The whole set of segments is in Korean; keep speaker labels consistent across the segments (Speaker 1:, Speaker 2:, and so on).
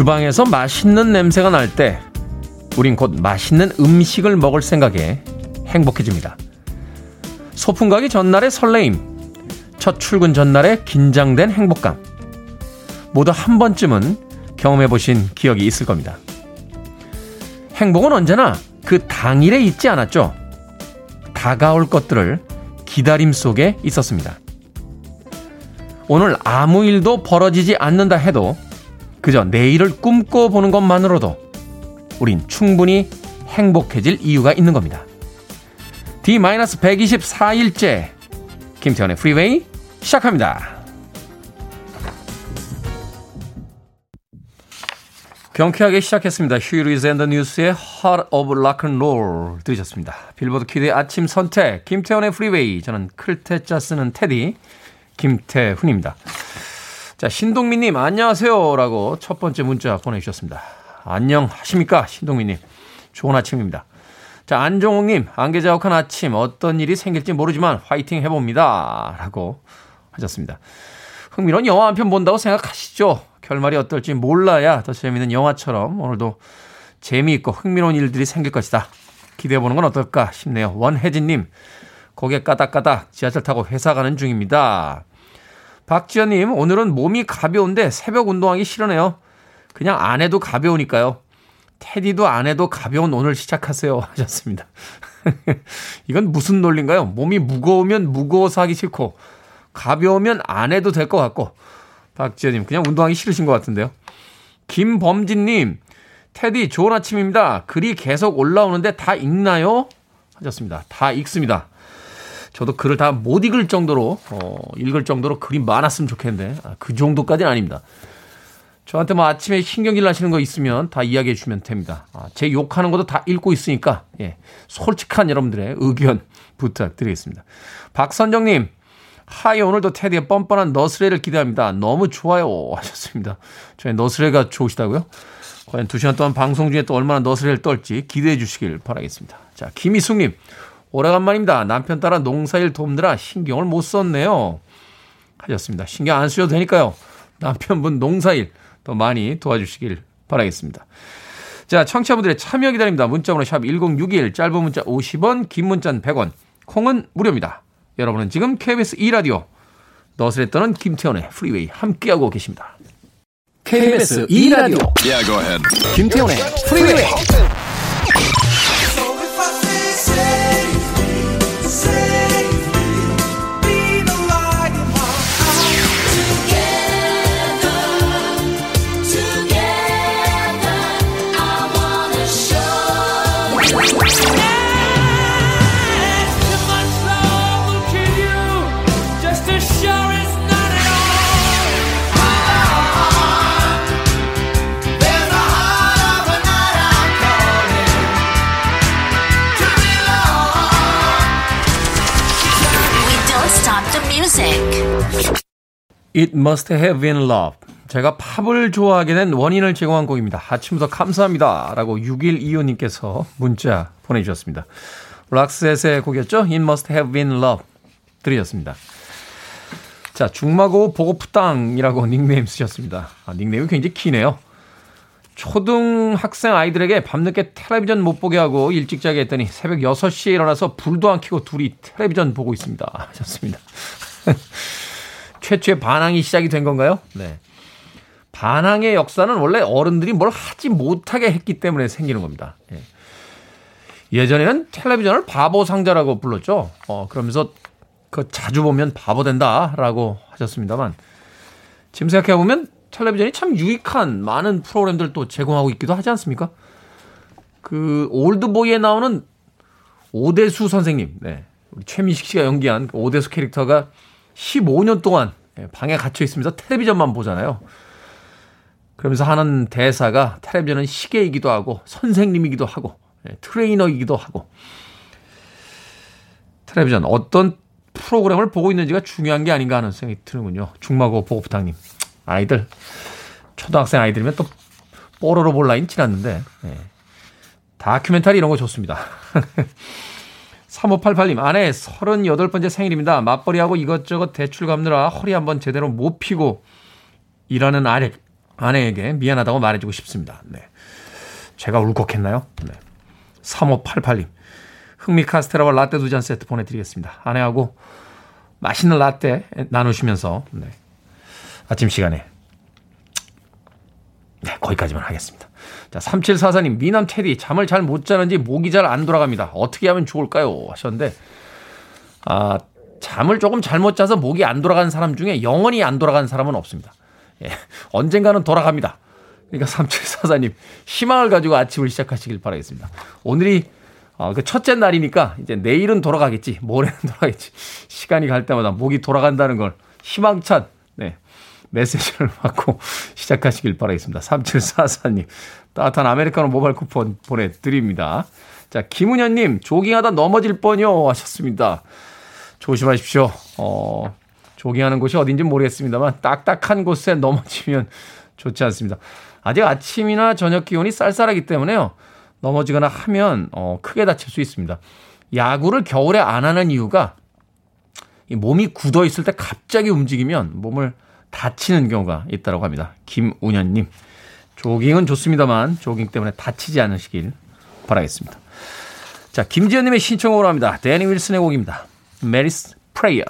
Speaker 1: 주방에서 맛있는 냄새가 날 때 우린 곧 맛있는 음식을 먹을 생각에 행복해집니다. 소풍 가기 전날의 설레임, 첫 출근 전날의 긴장된 행복감. 모두 한 번쯤은 경험해 보신 기억이 있을 겁니다. 행복은 언제나 그 당일에 있지 않았죠. 다가올 것들을 기다림 속에 있었습니다. 오늘 아무 일도 벌어지지 않는다 해도 그저 내일을 꿈꿔보는 것만으로도 우린 충분히 행복해질 이유가 있는 겁니다. D-124일째 김태훈의 프리웨이 시작합니다. 경쾌하게 시작했습니다. Huey Lewis and the News의 Heart of Rock and Roll 들으셨습니다. 빌보드 키드의 아침 선택 김태훈의 프리웨이 저는 클 태 자 쓰는 태디 김태훈입니다. 자 신동민님 안녕하세요 라고 첫 번째 문자 보내주셨습니다. 안녕하십니까 신동민님 좋은 아침입니다. 자 안종욱님 안개자욱한 아침 어떤 일이 생길지 모르지만 화이팅 해봅니다 라고 하셨습니다. 흥미로운 영화 한 편 본다고 생각하시죠? 결말이 어떨지 몰라야 더 재미있는 영화처럼 오늘도 재미있고 흥미로운 일들이 생길 것이다. 기대해보는 건 어떨까 싶네요. 원혜진님, 고개 까닥까닥 지하철 타고 회사 가는 중입니다. 박지현님, 오늘은 몸이 가벼운데 새벽 운동하기 싫으네요. 그냥 안 해도 가벼우니까요. 테디도 안 해도 가벼운 오늘 시작하세요. 하셨습니다. 이건 무슨 논리인가요? 몸이 무거우면 무거워서 하기 싫고, 가벼우면 안 해도 될 것 같고, 박지현님, 그냥 운동하기 싫으신 것 같은데요. 김범진님, 테디, 좋은 아침입니다. 글이 계속 올라오는데 다 읽나요? 하셨습니다. 다 읽습니다. 저도 글을 다 못 읽을 정도로, 어, 읽을 정도로 글이 많았으면 좋겠는데, 아, 그 정도까지는 아닙니다. 저한테 뭐 아침에 신경질 나시는 거 있으면 다 이야기해 주면 됩니다. 아, 제 욕하는 것도 다 읽고 있으니까, 예, 솔직한 여러분들의 의견 부탁드리겠습니다. 박선정님, 하이 오늘도 테디의 뻔뻔한 너스레를 기대합니다. 너무 좋아요 하셨습니다. 저희 너스레가 좋으시다고요? 과연 두 시간 동안 방송 중에 또 얼마나 너스레를 떨지 기대해 주시길 바라겠습니다. 자 김희숙님 오래간만입니다. 남편 따라 농사일 돕느라 신경을 못 썼네요. 하셨습니다. 신경 안 쓰셔도 되니까요. 남편분 농사일 더 많이 도와주시길 바라겠습니다. 자, 청취자분들의 참여 기다립니다. 문자번호 샵 1061, 짧은 문자 50원, 긴 문자는 100원, 콩은 무료입니다. 여러분은 지금 KBS 2라디오 너스레 떠는 김태훈의 프리웨이 함께하고 계십니다. KBS 2라디오 yeah, 김태현의 프리웨이 It must have been love. 제가 팝을 좋아하게 된 원인을 제공한 곡입니다. 아침부터 감사합니다. 라고 6125님께서 문자 보내주셨습니다. 락스의 곡이었죠? It must have been love. 드리셨습니다. 자, 중마고 보고프땅이라고 닉네임 쓰셨습니다. 아, 닉네임이 굉장히 기네요. 초등학생 아이들에게 밤늦게 텔레비전 못 보게 하고 일찍 자게 했더니 새벽 6시에 일어나서 불도 안 켜고 둘이 텔레비전 보고 있습니다. 하셨습니다. 최초의 반항이 시작이 된 건가요? 네. 반항의 역사는 원래 어른들이 뭘 하지 못하게 했기 때문에 생기는 겁니다. 예. 예전에는 텔레비전을 바보 상자라고 불렀죠. 어, 그러면서 그 자주 보면 바보 된다라고 하셨습니다만 지금 생각해 보면 텔레비전이 참 유익한 많은 프로그램들 또 제공하고 있기도 하지 않습니까? 그 올드보이에 나오는 오대수 선생님, 네. 우리 최민식 씨가 연기한 그 오대수 캐릭터가 15년 동안 예, 방에 갇혀 있으면서 텔레비전만 보잖아요. 그러면서 하는 대사가 텔레비전은 시계이기도 하고 선생님이기도 하고 예, 트레이너이기도 하고 텔레비전 어떤 프로그램을 보고 있는지가 중요한 게 아닌가 하는 생각이 드는군요. 중마고 보고부탁님 아이들 초등학생 아이들이면 또 뽀로로 볼 라인 지났는데 예. 다큐멘터리 이런 거 좋습니다. 3588님, 아내 38번째 생일입니다. 맞벌이하고 이것저것 대출 갚느라 허리 한번 제대로 못 피고 일하는 아내, 아내에게 미안하다고 말해주고 싶습니다. 네. 제가 울컥했나요? 네. 3588님. 흥미 카스테라와 라떼 두 잔 세트 보내드리겠습니다. 아내하고 맛있는 라떼 나누시면서 네. 아침 시간에 네, 거기까지만 하겠습니다. 자, 3744님, 미남 테디, 잠을 잘 못 자는지 목이 잘 안 돌아갑니다. 어떻게 하면 좋을까요? 하셨는데, 아, 잠을 조금 잘못 자서 목이 안 돌아가는 사람 중에 영원히 안 돌아가는 사람은 없습니다. 예, 언젠가는 돌아갑니다. 그러니까 3744님, 희망을 가지고 아침을 시작하시길 바라겠습니다. 오늘이 어, 그 첫째 날이니까 이제 내일은 돌아가겠지, 모레는 돌아가겠지. 시간이 갈 때마다 목이 돌아간다는 걸 희망찬, 네, 메시지를 받고 시작하시길 바라겠습니다. 3744님, 따뜻한 아메리카노 모바일 쿠폰 보내드립니다. 자, 김은현님, 조깅하다 넘어질 뻔요 하셨습니다. 조심하십시오. 어, 조깅하는 곳이 어딘지 모르겠습니다만, 딱딱한 곳에 넘어지면 좋지 않습니다. 아직 아침이나 저녁 기온이 쌀쌀하기 때문에요. 넘어지거나 하면, 어, 크게 다칠 수 있습니다. 야구를 겨울에 안 하는 이유가, 이 몸이 굳어 있을 때 갑자기 움직이면 몸을 다치는 경우가 있다고 합니다. 김운현님. 조깅은 좋습니다만 조깅 때문에 다치지 않으시길 바라겠습니다. 자, 김지현님의 신청으로 합니다. 데니 윌슨의 곡입니다. Mary's Prayer.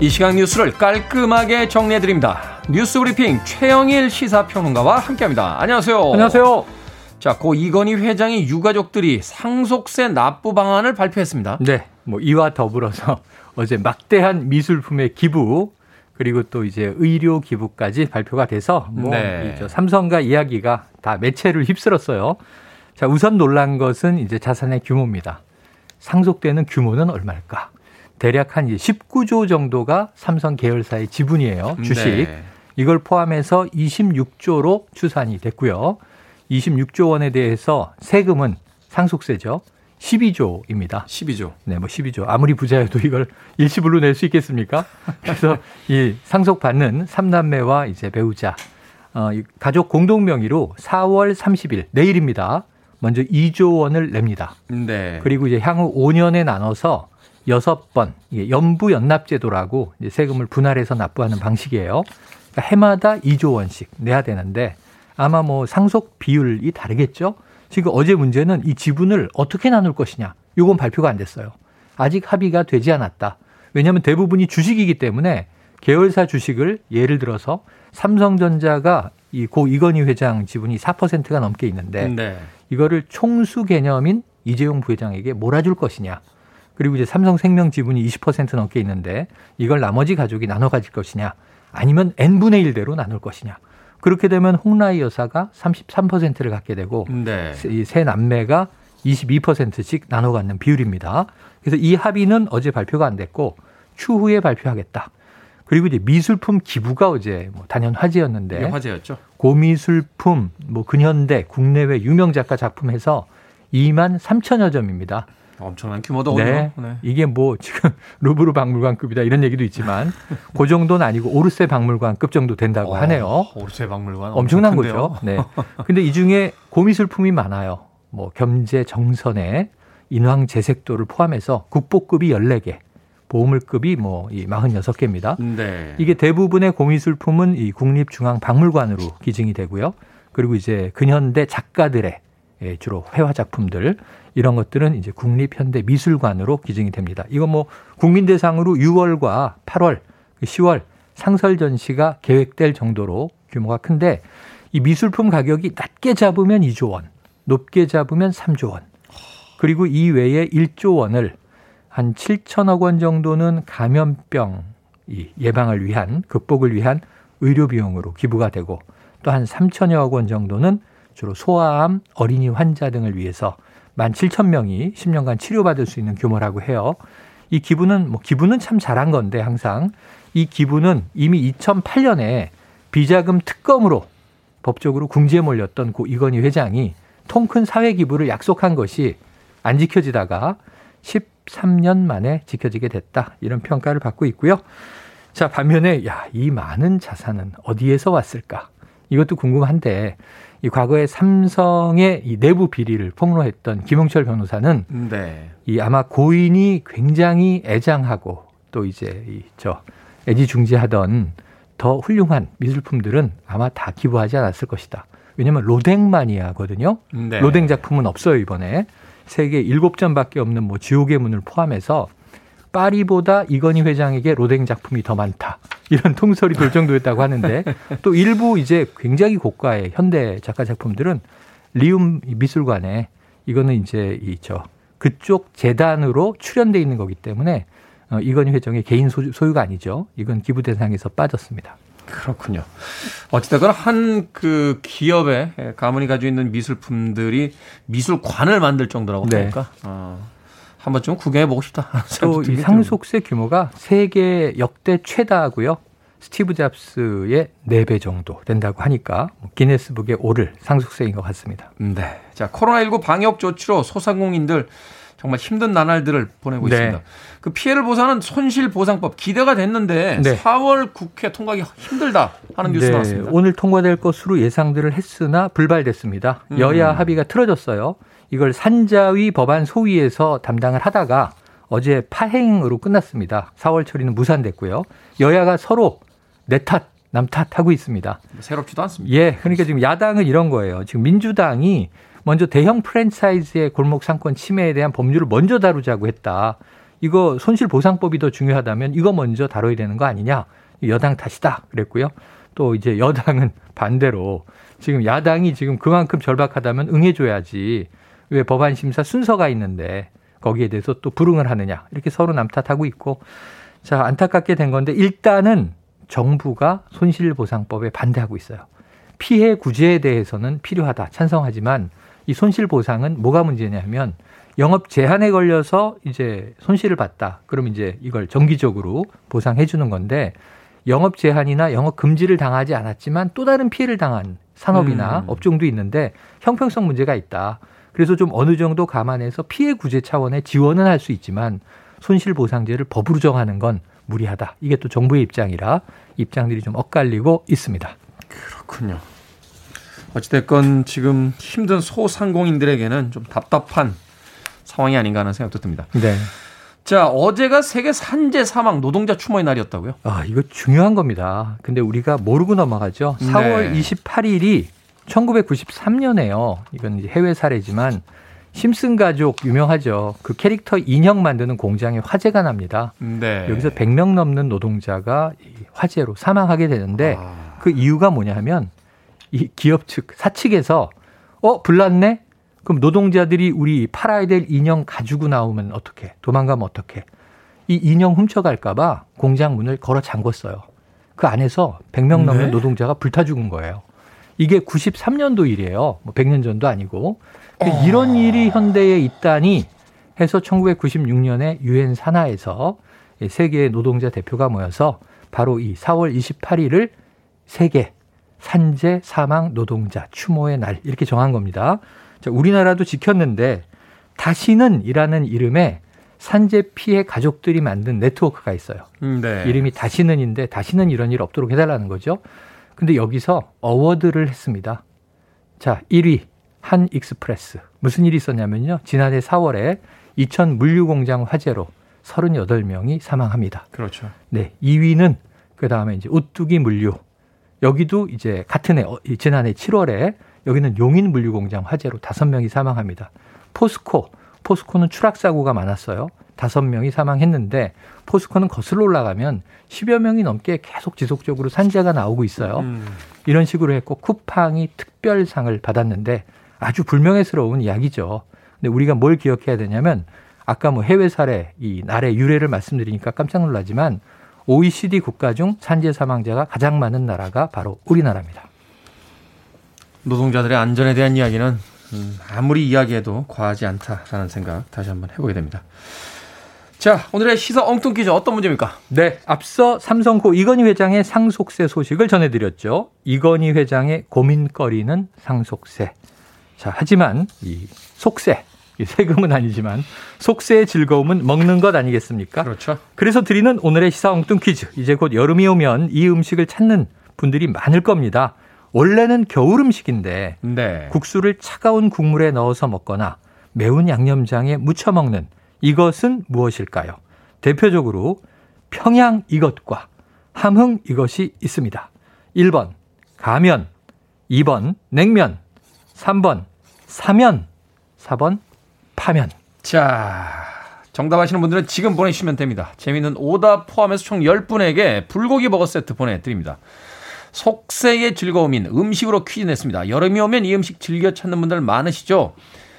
Speaker 1: 이 시간 뉴스를 깔끔하게 정리해드립니다. 뉴스 브리핑 최영일 시사평론가와 함께합니다. 안녕하세요.
Speaker 2: 안녕하세요.
Speaker 1: 자, 고 이건희 회장의 유가족들이 상속세 납부 방안을 발표했습니다.
Speaker 2: 네. 뭐 이와 더불어서 어제 막대한 미술품의 기부 그리고 또 이제 의료 기부까지 발표가 돼서 뭐 네. 이 삼성과 이야기가 다 매체를 휩쓸었어요. 자, 우선 놀란 것은 이제 자산의 규모입니다. 상속되는 규모는 얼마일까? 대략 한 19조 정도가 삼성 계열사의 지분이에요. 주식. 네. 이걸 포함해서 26조로 추산이 됐고요. 26조 원에 대해서 세금은 상속세죠. 12조입니다.
Speaker 1: 12조.
Speaker 2: 네, 뭐 12조. 아무리 부자여도 이걸 일시불로 낼 수 있겠습니까? 그래서 이 상속받는 삼남매와 이제 배우자, 어, 가족 공동 명의로 4월 30일, 내일입니다. 먼저 2조 원을 냅니다. 네. 그리고 이제 향후 5년에 나눠서 6번, 이게 연부 연납제도라고 이제 세금을 분할해서 납부하는 방식이에요. 그러니까 해마다 2조 원씩 내야 되는데 아마 뭐 상속 비율이 다르겠죠. 지금 어제 문제는 이 지분을 어떻게 나눌 것이냐. 이건 발표가 안 됐어요. 아직 합의가 되지 않았다. 왜냐하면 대부분이 주식이기 때문에 계열사 주식을 예를 들어서 삼성전자가 이 고 이건희 회장 지분이 4%가 넘게 있는데 네. 이거를 총수 개념인 이재용 부회장에게 몰아줄 것이냐. 그리고 이제 삼성생명 지분이 20% 넘게 있는데 이걸 나머지 가족이 나눠 가질 것이냐. 아니면 n분의 1대로 나눌 것이냐. 그렇게 되면 홍라희 여사가 33%를 갖게 되고 네. 이세 남매가 22%씩 나눠 갖는 비율입니다. 그래서 이 합의는 어제 발표가 안 됐고 추후에 발표하겠다. 그리고 이제 미술품 기부가 어제 뭐 단연 화제였는데
Speaker 1: 화제였죠.
Speaker 2: 고미술품 뭐 근현대 국내외 유명 작가 작품에서 2만 3천여 점입니다.
Speaker 1: 엄청난 규모더군요. 네.
Speaker 2: 네. 이게 뭐 지금 루브르 박물관급이다 이런 얘기도 있지만 그 정도는 아니고 오르세 박물관급 정도 된다고 어, 하네요.
Speaker 1: 오르세 박물관
Speaker 2: 엄청난 거죠. 네. 근데 이 중에 고미술품이 많아요. 뭐 겸재 정선의 인왕 재색도를 포함해서 국보급이 14개, 보물급이 뭐이 46개입니다. 네. 이게 대부분의 고미술품은 이 국립중앙박물관으로 기증이 되고요. 그리고 이제 근현대 작가들의 예, 주로 회화 작품들 이런 것들은 이제 국립현대미술관으로 기증이 됩니다. 이건 뭐 국민 대상으로 6월과 8월, 10월 그 상설 전시가 계획될 정도로 규모가 큰데 이 미술품 가격이 낮게 잡으면 2조 원, 높게 잡으면 3조 원. 그리고 이 외에 1조 원을 한 7천억 원 정도는 감염병 예방을 위한 극복을 위한 의료 비용으로 기부가 되고 또 한 3천여억 원 정도는 주로 소아암 어린이 환자 등을 위해서 1만 7천 명이 10년간 치료받을 수 있는 규모라고 해요. 이 기부는 뭐 기부는 참 잘한 건데 항상 이 기부는 이미 2008년에 비자금 특검으로 법적으로 궁지에 몰렸던 고 이건희 회장이 통큰 사회 기부를 약속한 것이 안 지켜지다가 13년 만에 지켜지게 됐다. 이런 평가를 받고 있고요. 자, 반면에 야, 이 많은 자산은 어디에서 왔을까? 이것도 궁금한데 이 과거에 삼성의 이 내부 비리를 폭로했던 김홍철 변호사는 네. 이 아마 고인이 굉장히 애장하고 또 이제 이 저 애지중지하던 더 훌륭한 미술품들은 아마 다 기부하지 않았을 것이다. 왜냐하면 로댕 마니아거든요. 네. 로댕 작품은 없어요 이번에 세계 일곱 점밖에 없는 뭐 지옥의 문을 포함해서 파리보다 이건희 회장에게 로댕 작품이 더 많다. 이런 통설이 돌 정도였다고 하는데 또 일부 이제 굉장히 고가의 현대 작가 작품들은 리움 미술관에 이거는 이제 이 저 그쪽 재단으로 출연돼 있는 거기 때문에 어, 이건희 회장의 개인 소유가 아니죠. 이건 기부 대상에서 빠졌습니다.
Speaker 1: 그렇군요. 어찌됐건 한 그 기업의 가문이 가지고 있는 미술품들이 미술관을 만들 정도라고 네. 하니까 어, 한번 좀 구경해 보고 싶다.
Speaker 2: 또 이 상속세 규모가 세계 역대 최다고요. 스티브 잡스의 4배 정도 된다고 하니까 뭐 기네스북에 오를 상속세인 것 같습니다.
Speaker 1: 네. 자, 코로나19 방역 조치로 소상공인들 정말 힘든 나날들을 보내고 네. 있습니다. 그 피해를 보상하는 손실보상법 기대가 됐는데 네. 4월 국회 통과하기 힘들다 하는 뉴스 네. 나왔습니다.
Speaker 2: 오늘 통과될 것으로 예상들을 했으나 불발됐습니다. 음. 여야 합의가 틀어졌어요. 이걸 산자위 법안 소위에서 담당을 하다가 어제 파행으로 끝났습니다. 4월 처리는 무산됐고요. 여야가 서로 내 탓, 남 탓하고 있습니다.
Speaker 1: 새롭지도 않습니다.
Speaker 2: 예, 그러니까 지금 야당은 이런 거예요. 지금 민주당이 먼저 대형 프랜차이즈의 골목 상권 침해에 대한 법률을 먼저 다루자고 했다. 이거 손실보상법이 더 중요하다면 이거 먼저 다뤄야 되는 거 아니냐. 여당 탓이다. 그랬고요. 또 이제 여당은 반대로 지금 야당이 지금 그만큼 절박하다면 응해줘야지. 왜 법안 심사 순서가 있는데 거기에 대해서 또 불응을 하느냐. 이렇게 서로 남탓하고 있고. 자, 안타깝게 된 건데 일단은 정부가 손실보상법에 반대하고 있어요. 피해 구제에 대해서는 필요하다. 찬성하지만 이 손실 보상은 뭐가 문제냐면 영업 제한에 걸려서 이제 손실을 봤다. 그럼 이제 이걸 정기적으로 보상해 주는 건데 영업 제한이나 영업 금지를 당하지 않았지만 또 다른 피해를 당한 산업이나 음. 업종도 있는데 형평성 문제가 있다. 그래서 좀 어느 정도 감안해서 피해 구제 차원의 지원은 할 수 있지만 손실 보상제를 법으로 정하는 건 무리하다. 이게 또 정부의 입장이라 입장들이 좀 엇갈리고 있습니다.
Speaker 1: 그렇군요. 어찌됐건 지금 힘든 소상공인들에게는 좀 답답한 상황이 아닌가 하는 생각도 듭니다. 네. 자, 어제가 세계 산재 사망 노동자 추모의 날이었다고요?
Speaker 2: 아, 이거 중요한 겁니다. 근데 우리가 모르고 넘어가죠. 4월 네. 28일이 1993년에요. 이건 해외 사례지만 심슨 가족 유명하죠. 그 캐릭터 인형 만드는 공장에 화재가 납니다. 네. 여기서 100명 넘는 노동자가 화재로 사망하게 되는데 아. 그 이유가 뭐냐 하면 이 기업 측 사측에서 어 불났네? 그럼 노동자들이 우리 팔아야 될 인형 가지고 나오면 어떻게? 도망가면 어떻게? 이 인형 훔쳐갈까봐 공장 문을 걸어 잠궜어요. 그 안에서 100명 넘는 네? 노동자가 불타 죽은 거예요. 이게 93년도 일이에요. 뭐 100년 전도 아니고. 어. 이런 일이 현대에 있다니 해서 1996년에 유엔 산하에서 세계 노동자 대표가 모여서 바로 이 4월 28일을 세계 산재 사망 노동자 추모의 날 이렇게 정한 겁니다. 자, 우리나라도 지켰는데 다시는 이라는 이름의 산재 피해 가족들이 만든 네트워크가 있어요. 음, 네. 이름이 다시는인데 다시는 이런 일 없도록 해달라는 거죠. 근데 여기서 award를 했습니다. 자, 1위 한익스프레스. 무슨 일이 있었냐면요. 지난해 4월에 이천 물류공장 화재로 38명이 사망합니다.
Speaker 1: 그렇죠.
Speaker 2: 네. 2위는 그 다음에 이제 우뚜기 물류 여기도 이제 같은 해 어, 지난해 7월에 여기는 용인 물류공장 화재로 다섯 명이 사망합니다. 포스코 포스코는 추락 사고가 많았어요. 다섯 명이 사망했는데 포스코는 거슬러 올라가면 10여 명이 넘게 계속 지속적으로 산재가 나오고 있어요. 음. 이런 식으로 했고 쿠팡이 특별상을 받았는데 아주 불명예스러운 이야기죠. 근데 우리가 뭘 기억해야 되냐면 아까 뭐 해외 사례 이 날의 유래를 말씀드리니까 깜짝 놀라지만 OECD 국가 중 산재 사망자가 가장 많은 나라가 바로 우리나라입니다.
Speaker 1: 노동자들의 안전에 대한 이야기는 음, 아무리 이야기해도 과하지 않다라는 생각 다시 한번 해보게 됩니다. 자, 오늘의 시사 엉뚱 퀴즈 어떤 문제입니까?
Speaker 2: 네, 앞서 삼성코 이건희 회장의 상속세 소식을 전해드렸죠. 이건희 회장의 고민거리는 상속세. 자, 하지만 이 속세, 세금은 아니지만 속세의 즐거움은 먹는 것 아니겠습니까?
Speaker 1: 그렇죠.
Speaker 2: 그래서 드리는 오늘의 시사 엉뚱 퀴즈. 이제 곧 여름이 오면 이 음식을 찾는 분들이 많을 겁니다. 원래는 겨울 음식인데
Speaker 1: 네.
Speaker 2: 국수를 차가운 국물에 넣어서 먹거나 매운 양념장에 무쳐 먹는 이것은 무엇일까요? 대표적으로 평양 이것과 함흥 이것이 있습니다. 1번 가면, 2번 냉면, 3번 사면, 4번 파면.
Speaker 1: 자, 정답 아시는 분들은 지금 보내주시면 됩니다. 재미있는 오답 포함해서 총 10분에게 불고기 버거 세트 보내드립니다. 속세의 즐거움인 음식으로 퀴즈 냈습니다. 여름이 오면 이 음식 즐겨 찾는 분들 많으시죠?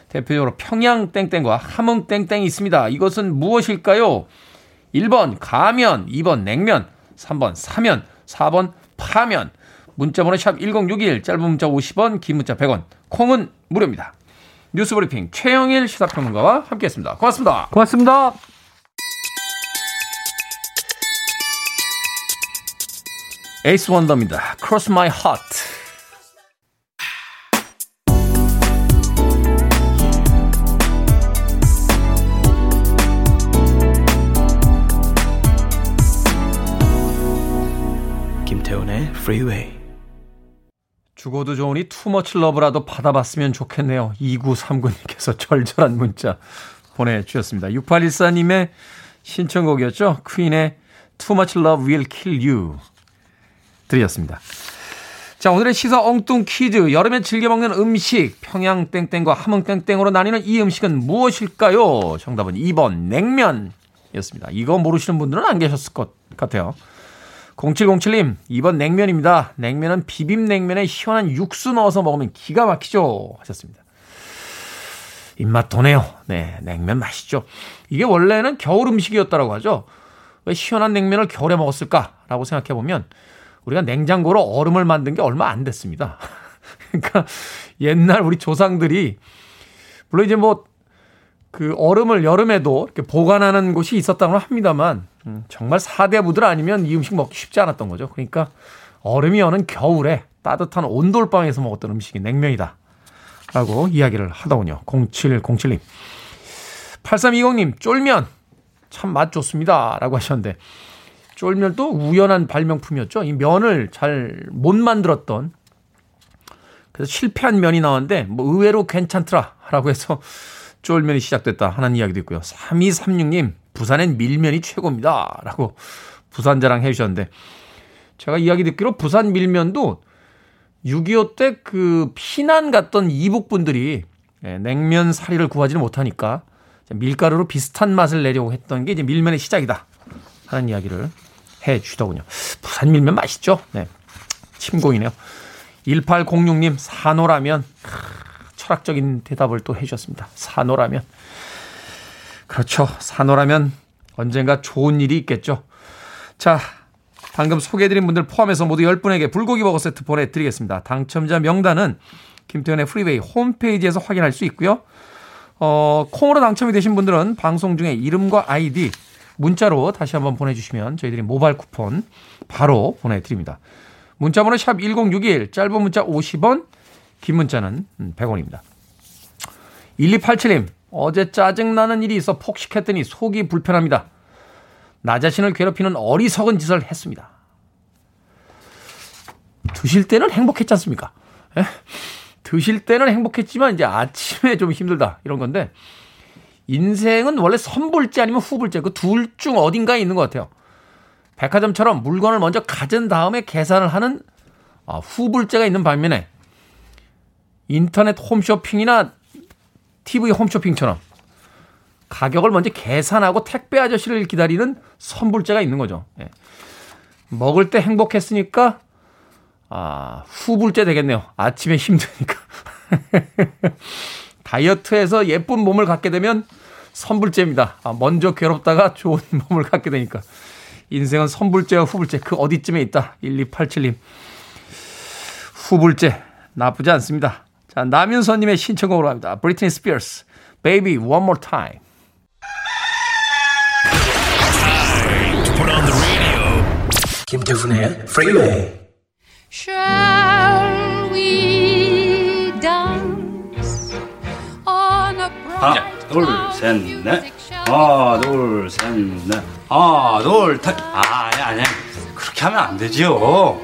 Speaker 1: 대표적으로 평양 땡땡과 함흥 땡땡이 있습니다. 이것은 무엇일까요? 1번 가면, 2번 냉면, 3번 사면, 4번 파면. 문자번호 샵 1061, 짧은 문자 50원, 긴 문자 100원, 콩은 무료입니다. 뉴스브리핑 최영일 시사평론가와 함께했습니다. 고맙습니다.
Speaker 2: 고맙습니다.
Speaker 1: 에이스 원더입니다. Cross My Heart.
Speaker 3: Freeway.
Speaker 1: 죽어도 좋으니 투머치 러브라도 받아봤으면 좋겠네요. 2939님께서 절절한 문자 보내주셨습니다. 6814님의 신청곡이었죠. 퀸의 Too Much Love Will Kill 드렸습니다. 자, 오늘의 시사 엉뚱 퀴즈. 여름에 즐겨 먹는 음식. 평양 땡땡과 함흥 땡땡으로 나뉘는 이 음식은 무엇일까요? 정답은 2번 냉면이었습니다. 이거 모르시는 분들은 안 계셨을 것 같아요. 0707님, 2번 냉면입니다. 냉면은 비빔냉면에 시원한 육수 넣어서 먹으면 기가 막히죠. 하셨습니다. 입맛 도네요. 네, 냉면 맛있죠. 이게 원래는 겨울 음식이었다라고 하죠. 왜 시원한 냉면을 겨울에 먹었을까라고 생각해 보면 우리가 냉장고로 얼음을 만든 게 얼마 안 됐습니다. 그러니까 옛날 우리 조상들이 물론 이제 뭐 그 얼음을 여름에도 이렇게 보관하는 곳이 있었다고 합니다만 음, 정말 사대부들 아니면 이 음식 먹기 쉽지 않았던 거죠. 그러니까 얼음이 오는 겨울에 따뜻한 온돌방에서 먹었던 음식이 냉면이다. 라고 이야기를 하더군요. 0707님. 8320님, 쫄면. 참 맛 좋습니다. 라고 하셨는데, 쫄면 또 우연한 발명품이었죠. 이 면을 잘 못 만들었던, 그래서 실패한 면이 나왔는데, 뭐 의외로 괜찮더라. 라고 해서 쫄면이 시작됐다 하는 이야기도 있고요. 3236님, 부산엔 밀면이 최고입니다. 라고 부산 자랑 해주셨는데, 제가 이야기 듣기로 부산 밀면도 6.25 때 그 피난 갔던 이북분들이 예, 냉면 사리를 구하지를 못하니까 밀가루로 비슷한 맛을 내려고 했던 게 이제 밀면의 시작이다. 하는 이야기를 해 주더군요. 부산 밀면 맛있죠? 네. 침공이네요. 1806님, 산호라면. 철학적인 대답을 또 해주셨습니다. 산호라면. 그렇죠. 산호라면 언젠가 좋은 일이 있겠죠. 자, 방금 소개해드린 분들 포함해서 모두 10분에게 불고기 버거 세트 보내드리겠습니다. 당첨자 명단은 김태훈의 프리웨이 홈페이지에서 확인할 수 있고요. 어, 콩으로 당첨이 되신 분들은 방송 중에 이름과 아이디 문자로 다시 한번 보내주시면 저희들이 모바일 쿠폰 바로 보내드립니다. 문자번호 샵 1061, 짧은 문자 50원, 긴 문자는 100원입니다. 1287님, 어제 짜증나는 일이 있어 폭식했더니 속이 불편합니다. 나 자신을 괴롭히는 어리석은 짓을 했습니다. 드실 때는 행복했지 않습니까? 에? 예? 드실 때는 행복했지만 이제 아침에 좀 힘들다 이런 건데 인생은 원래 선불제 아니면 후불제 그 둘 중 어딘가에 있는 것 같아요. 백화점처럼 물건을 먼저 가진 다음에 계산을 하는 아, 후불제가 있는 반면에 인터넷 홈쇼핑이나 TV 홈쇼핑처럼 가격을 먼저 계산하고 택배 아저씨를 기다리는 선불제가 있는 거죠. 예. 먹을 때 행복했으니까 아, 후불제 되겠네요. 아침에 힘드니까. 다이어트해서 예쁜 몸을 갖게 되면 선불제입니다. 아, 먼저 괴롭다가 좋은 몸을 갖게 되니까. 인생은 선불제와 후불제 그 어디쯤에 있다. 1287님. 후불제 나쁘지 않습니다. 자, 남윤서님의 신청곡으로 합니다. 브리트니 스피어스, Baby One More Time.
Speaker 3: 김태훈의 Freeway. Shall we dance on a bright 하나, 둘, 셋, 넷. 하나, 둘, 셋, 넷. 하나, 둘, 셋. 아, 아니, 아니. 그렇게 하면 안 되지요.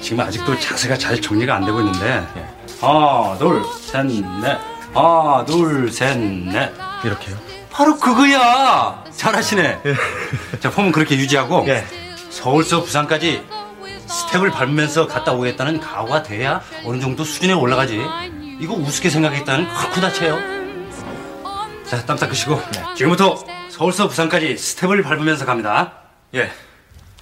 Speaker 3: 지금 아직도 자세가 잘 정리가 안 되고 있는데 하나 둘셋넷 하나 둘셋넷
Speaker 1: 이렇게요.
Speaker 3: 바로 그거야 잘하시네 자 폼은 그렇게 유지하고
Speaker 1: 예.
Speaker 3: 서울서 부산까지 스텝을 밟으면서 갔다 오겠다는 각오가 돼야 어느 정도 수준에 올라가지 이거 우습게 생각했다는 크고 다쳐요 자 땀 닦으시고 지금부터 서울서 부산까지 스텝을 밟으면서 갑니다
Speaker 1: 예.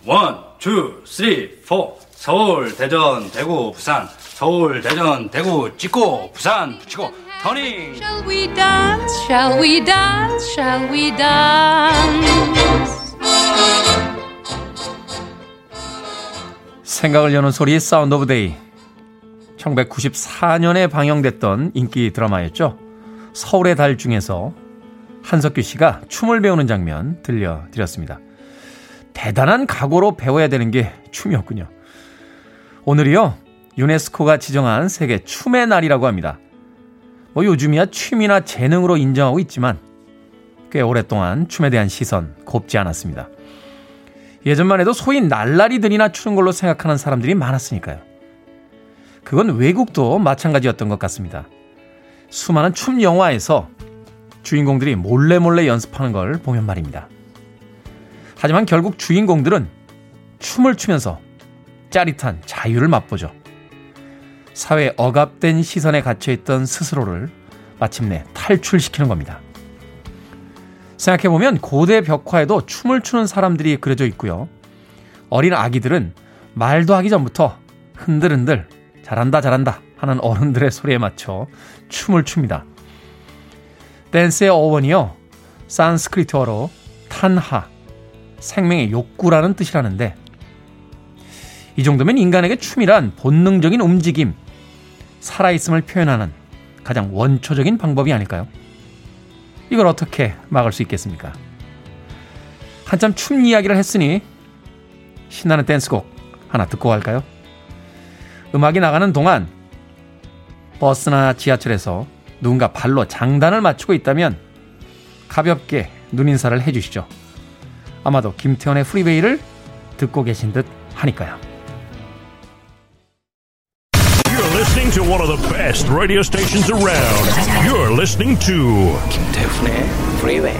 Speaker 3: one, two, three, four. 서울, 대전, 대구, 부산. 서울, 대전, 대구, 찍고, 부산, 붙이고, turning.
Speaker 4: Shall we dance? Shall we dance? Shall we dance?
Speaker 1: 생각을 여는 소리 Sound of Day. 1994년에 방영됐던 인기 드라마였죠. 서울의 달 중에서 한석규 씨가 춤을 배우는 장면 들려드렸습니다. 대단한 각오로 배워야 되는 게 춤이었군요. 오늘이요. 유네스코가 지정한 세계 춤의 날이라고 합니다. 뭐 요즘이야 취미나 재능으로 인정하고 있지만 꽤 오랫동안 춤에 대한 시선 곱지 않았습니다. 예전만 해도 소위 날라리들이나 추는 걸로 생각하는 사람들이 많았으니까요. 그건 외국도 마찬가지였던 것 같습니다. 수많은 춤 영화에서 주인공들이 몰래 몰래 연습하는 걸 보면 말입니다. 하지만 결국 주인공들은 춤을 추면서 짜릿한 자유를 맛보죠. 사회에 억압된 시선에 갇혀있던 스스로를 마침내 탈출시키는 겁니다. 생각해보면 고대 벽화에도 춤을 추는 사람들이 그려져 있고요. 어린 아기들은 말도 하기 전부터 흔들흔들 잘한다 잘한다 하는 어른들의 소리에 맞춰 춤을 춥니다. 댄스의 어원이요. 산스크리트어로 탄하, 생명의 욕구라는 뜻이라는데 이 정도면 인간에게 춤이란 본능적인 움직임, 살아있음을 표현하는 가장 원초적인 방법이 아닐까요? 이걸 어떻게 막을 수 있겠습니까? 한참 춤 이야기를 했으니 신나는 댄스곡 하나 듣고 갈까요? 음악이 나가는 동안 버스나 지하철에서 누군가 발로 장단을 맞추고 있다면 가볍게 눈인사를 해주시죠. 아마도 김태훈의 프리웨이를 듣고 계신 듯 하니까요.
Speaker 5: Listening to one of the best radio stations around. You're listening to
Speaker 6: 김태훈의 Freeway.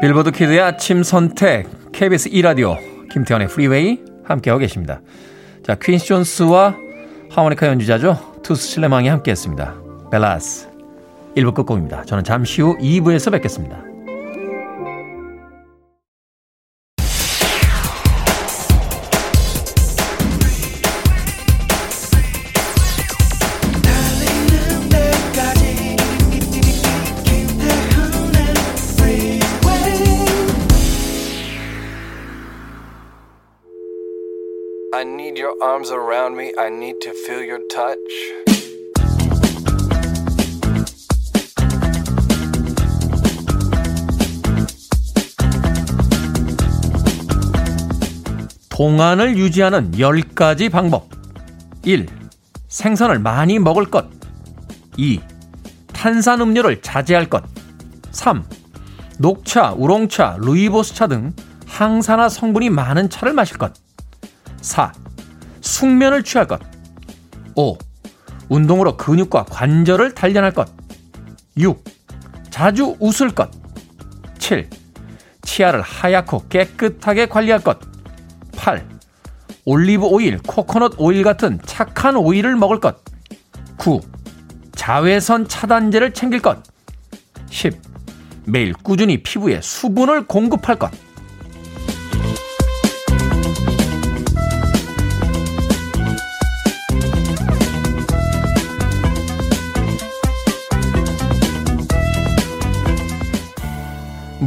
Speaker 1: 빌보드 키드의 아침 선택 KBS 2 라디오 김태훈의 프리웨이 함께하고 계십니다. 자 퀸시 존스와 하모니카 연주자죠. 투츠 틸레망이 함께했습니다. Velas 1부 끝곡입니다. 저는 잠시 후 2부에서 뵙겠습니다.
Speaker 7: Arms around me. I need to feel your touch.
Speaker 1: 동안을 유지하는 10가지 방법. 1. 생선을 많이 먹을 것. 2. 탄산음료를 자제할 것. 3. 녹차, 우롱차, 루이보스차 등 항산화 성분이 많은 차를 마실 것. 4. 숙면을 취할 것. 5. 운동으로 근육과 관절을 단련할 것. 6. 자주 웃을 것. 7. 치아를 하얗고 깨끗하게 관리할 것. 8. 올리브 오일, 코코넛 오일 같은 착한 오일을 먹을 것. 9. 자외선 차단제를 챙길 것. 10. 매일 꾸준히 피부에 수분을 공급할 것.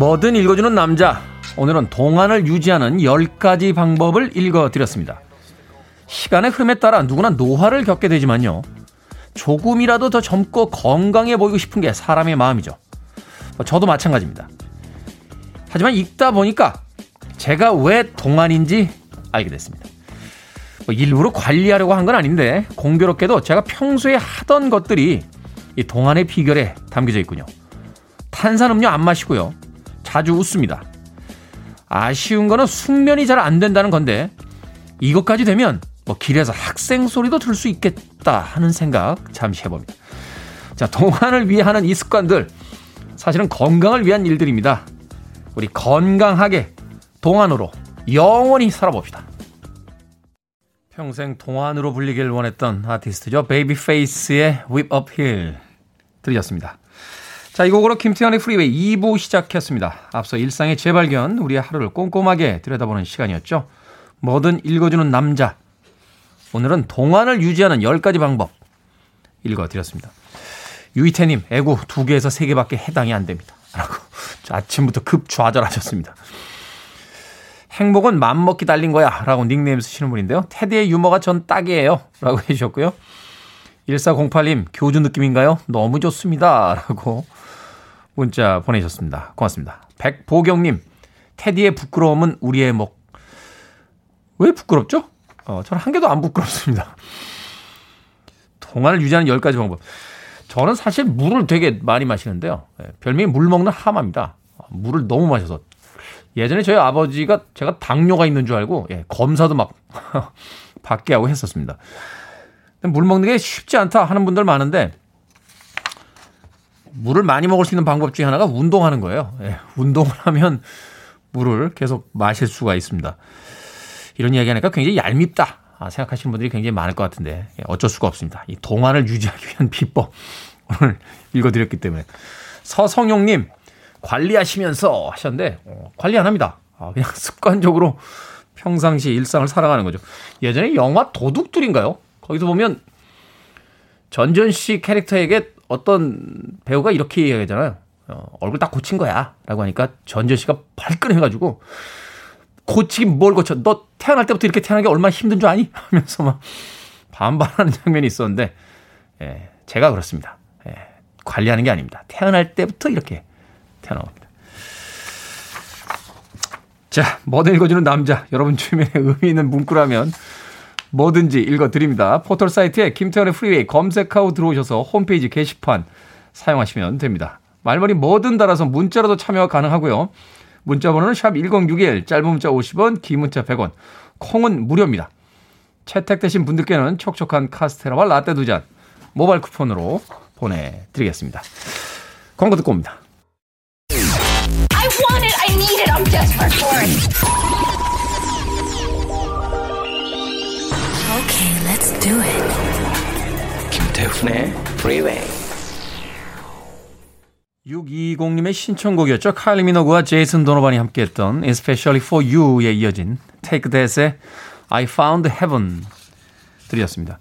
Speaker 1: 뭐든 읽어주는 남자. 오늘은 동안을 유지하는 10가지 방법을 읽어드렸습니다. 시간의 흐름에 따라 누구나 노화를 겪게 되지만요. 조금이라도 더 젊고 건강해 보이고 싶은 게 사람의 마음이죠. 뭐 저도 마찬가지입니다. 하지만 읽다 보니까 제가 왜 동안인지 알게 됐습니다. 뭐 일부러 관리하려고 한 건 아닌데 공교롭게도 제가 평소에 하던 것들이 이 동안의 비결에 담겨져 있군요. 탄산음료 안 마시고요. 자주 웃습니다. 아쉬운 거는 숙면이 잘 안 된다는 건데 이것까지 되면 뭐 길에서 학생 소리도 들을 수 있겠다 하는 생각 잠시 해봅니다. 자, 동안을 위해 하는 이 습관들 사실은 건강을 위한 일들입니다. 우리 건강하게 동안으로 영원히 살아봅시다. 평생 동안으로 불리길 원했던 아티스트죠. 베이비페이스의 Whip Appeal 들으셨습니다. 자, 이 곡으로 김태훈의 프리웨이 2부 시작했습니다. 앞서 일상의 재발견, 우리의 하루를 꼼꼼하게 들여다보는 시간이었죠. 뭐든 읽어주는 남자. 오늘은 동안을 유지하는 10가지 방법 읽어드렸습니다. 유이태님, 애구 2개에서 3개밖에 해당이 안 됩니다. 라고 아침부터 급 좌절하셨습니다. 행복은 맘먹기 달린 거야. 라고 닉네임 쓰시는 분인데요. 테디의 유머가 전 딱이에요. 라고 해주셨고요. 1408님, 교주 느낌인가요? 너무 좋습니다. 라고 문자 보내셨습니다. 고맙습니다. 백보경님, 테디의 부끄러움은 우리의 목. 왜 부끄럽죠? 어, 저는 한 개도 안 부끄럽습니다. 동안을 유지하는 10가지 방법. 저는 사실 물을 되게 많이 마시는데요. 예, 별명이 물 먹는 하마입니다. 물을 너무 마셔서. 예전에 저희 아버지가 제가 당뇨가 있는 줄 알고 예, 검사도 막 받게 하고 했었습니다. 물 먹는 게 쉽지 않다 하는 분들 많은데 물을 많이 먹을 수 있는 방법 중에 하나가 운동하는 거예요. 예, 운동을 하면 물을 계속 마실 수가 있습니다. 이런 이야기 하니까 굉장히 얄밉다 아, 생각하시는 분들이 굉장히 많을 것 같은데 예, 어쩔 수가 없습니다. 이 동안을 유지하기 위한 비법 오늘 읽어드렸기 때문에 서성용님 관리하시면서 하셨는데 어, 관리 안 합니다. 아, 그냥 습관적으로 평상시 일상을 살아가는 거죠. 예전에 영화 도둑들인가요? 거기서 보면 전전 씨 캐릭터에게 어떤 배우가 이렇게 얘기하잖아요. 어, 얼굴 딱 고친 거야. 라고 하니까 전전 씨가 발끈해가지고 고치긴 뭘 고쳐. 너 태어날 때부터 이렇게 태어나는 게 얼마나 힘든 줄 아니? 하면서 막 반발하는 장면이 있었는데, 예, 제가 그렇습니다. 예, 관리하는 게 아닙니다. 태어날 때부터 이렇게 태어나옵니다. 자, 뭐든 읽어주는 남자. 여러분 주변에 의미 있는 문구라면 뭐든지 읽어드립니다. 포털 사이트에 김태훈의 프리웨이 검색하고 들어오셔서 홈페이지 게시판 사용하시면 됩니다. 말머리 뭐든 달아서 문자로도 참여가 가능하고요. 문자 번호는 샵 1061, 짧은 문자 50원, 긴 문자 100원, 콩은 무료입니다. 채택되신 분들께는 촉촉한 카스테라와 라떼 두 잔 모바일 쿠폰으로 보내드리겠습니다. 광고 듣고 옵니다.
Speaker 6: Okay, let's do it.
Speaker 7: 김태훈의 Freeway.
Speaker 1: 620님의 신청곡이었죠. 카일리 미노그와 제이슨 도노반이 함께했던 Especially for You에 이어진 Take That의 I Found Heaven 들이었습니다.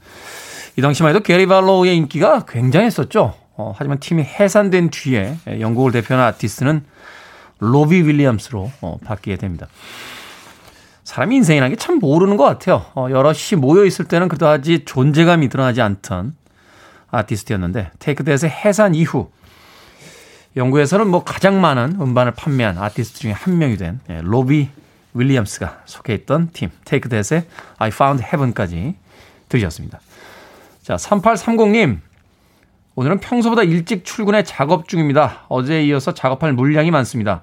Speaker 1: 이 당시만 해도 게리 발로우의 인기가 굉장했었죠. 어, 하지만 팀이 해산된 뒤에 영국을 대표하는 아티스트는 로비 윌리엄스로 어, 바뀌게 됩니다. 사람이 인생이라는 게 참 모르는 것 같아요. 어, 여럿이 모여 있을 때는 그다지 존재감이 드러나지 않던 아티스트였는데 테이크 댓의 해산 이후 영국에서는 뭐 가장 많은 음반을 판매한 아티스트 중에 한 명이 된 예, 로비 윌리엄스가 속해있던 팀 테이크 댓의 I Found Heaven까지 들으셨습니다. 자, 3830님 오늘은 평소보다 일찍 출근해 작업 중입니다. 어제에 이어서 작업할 물량이 많습니다.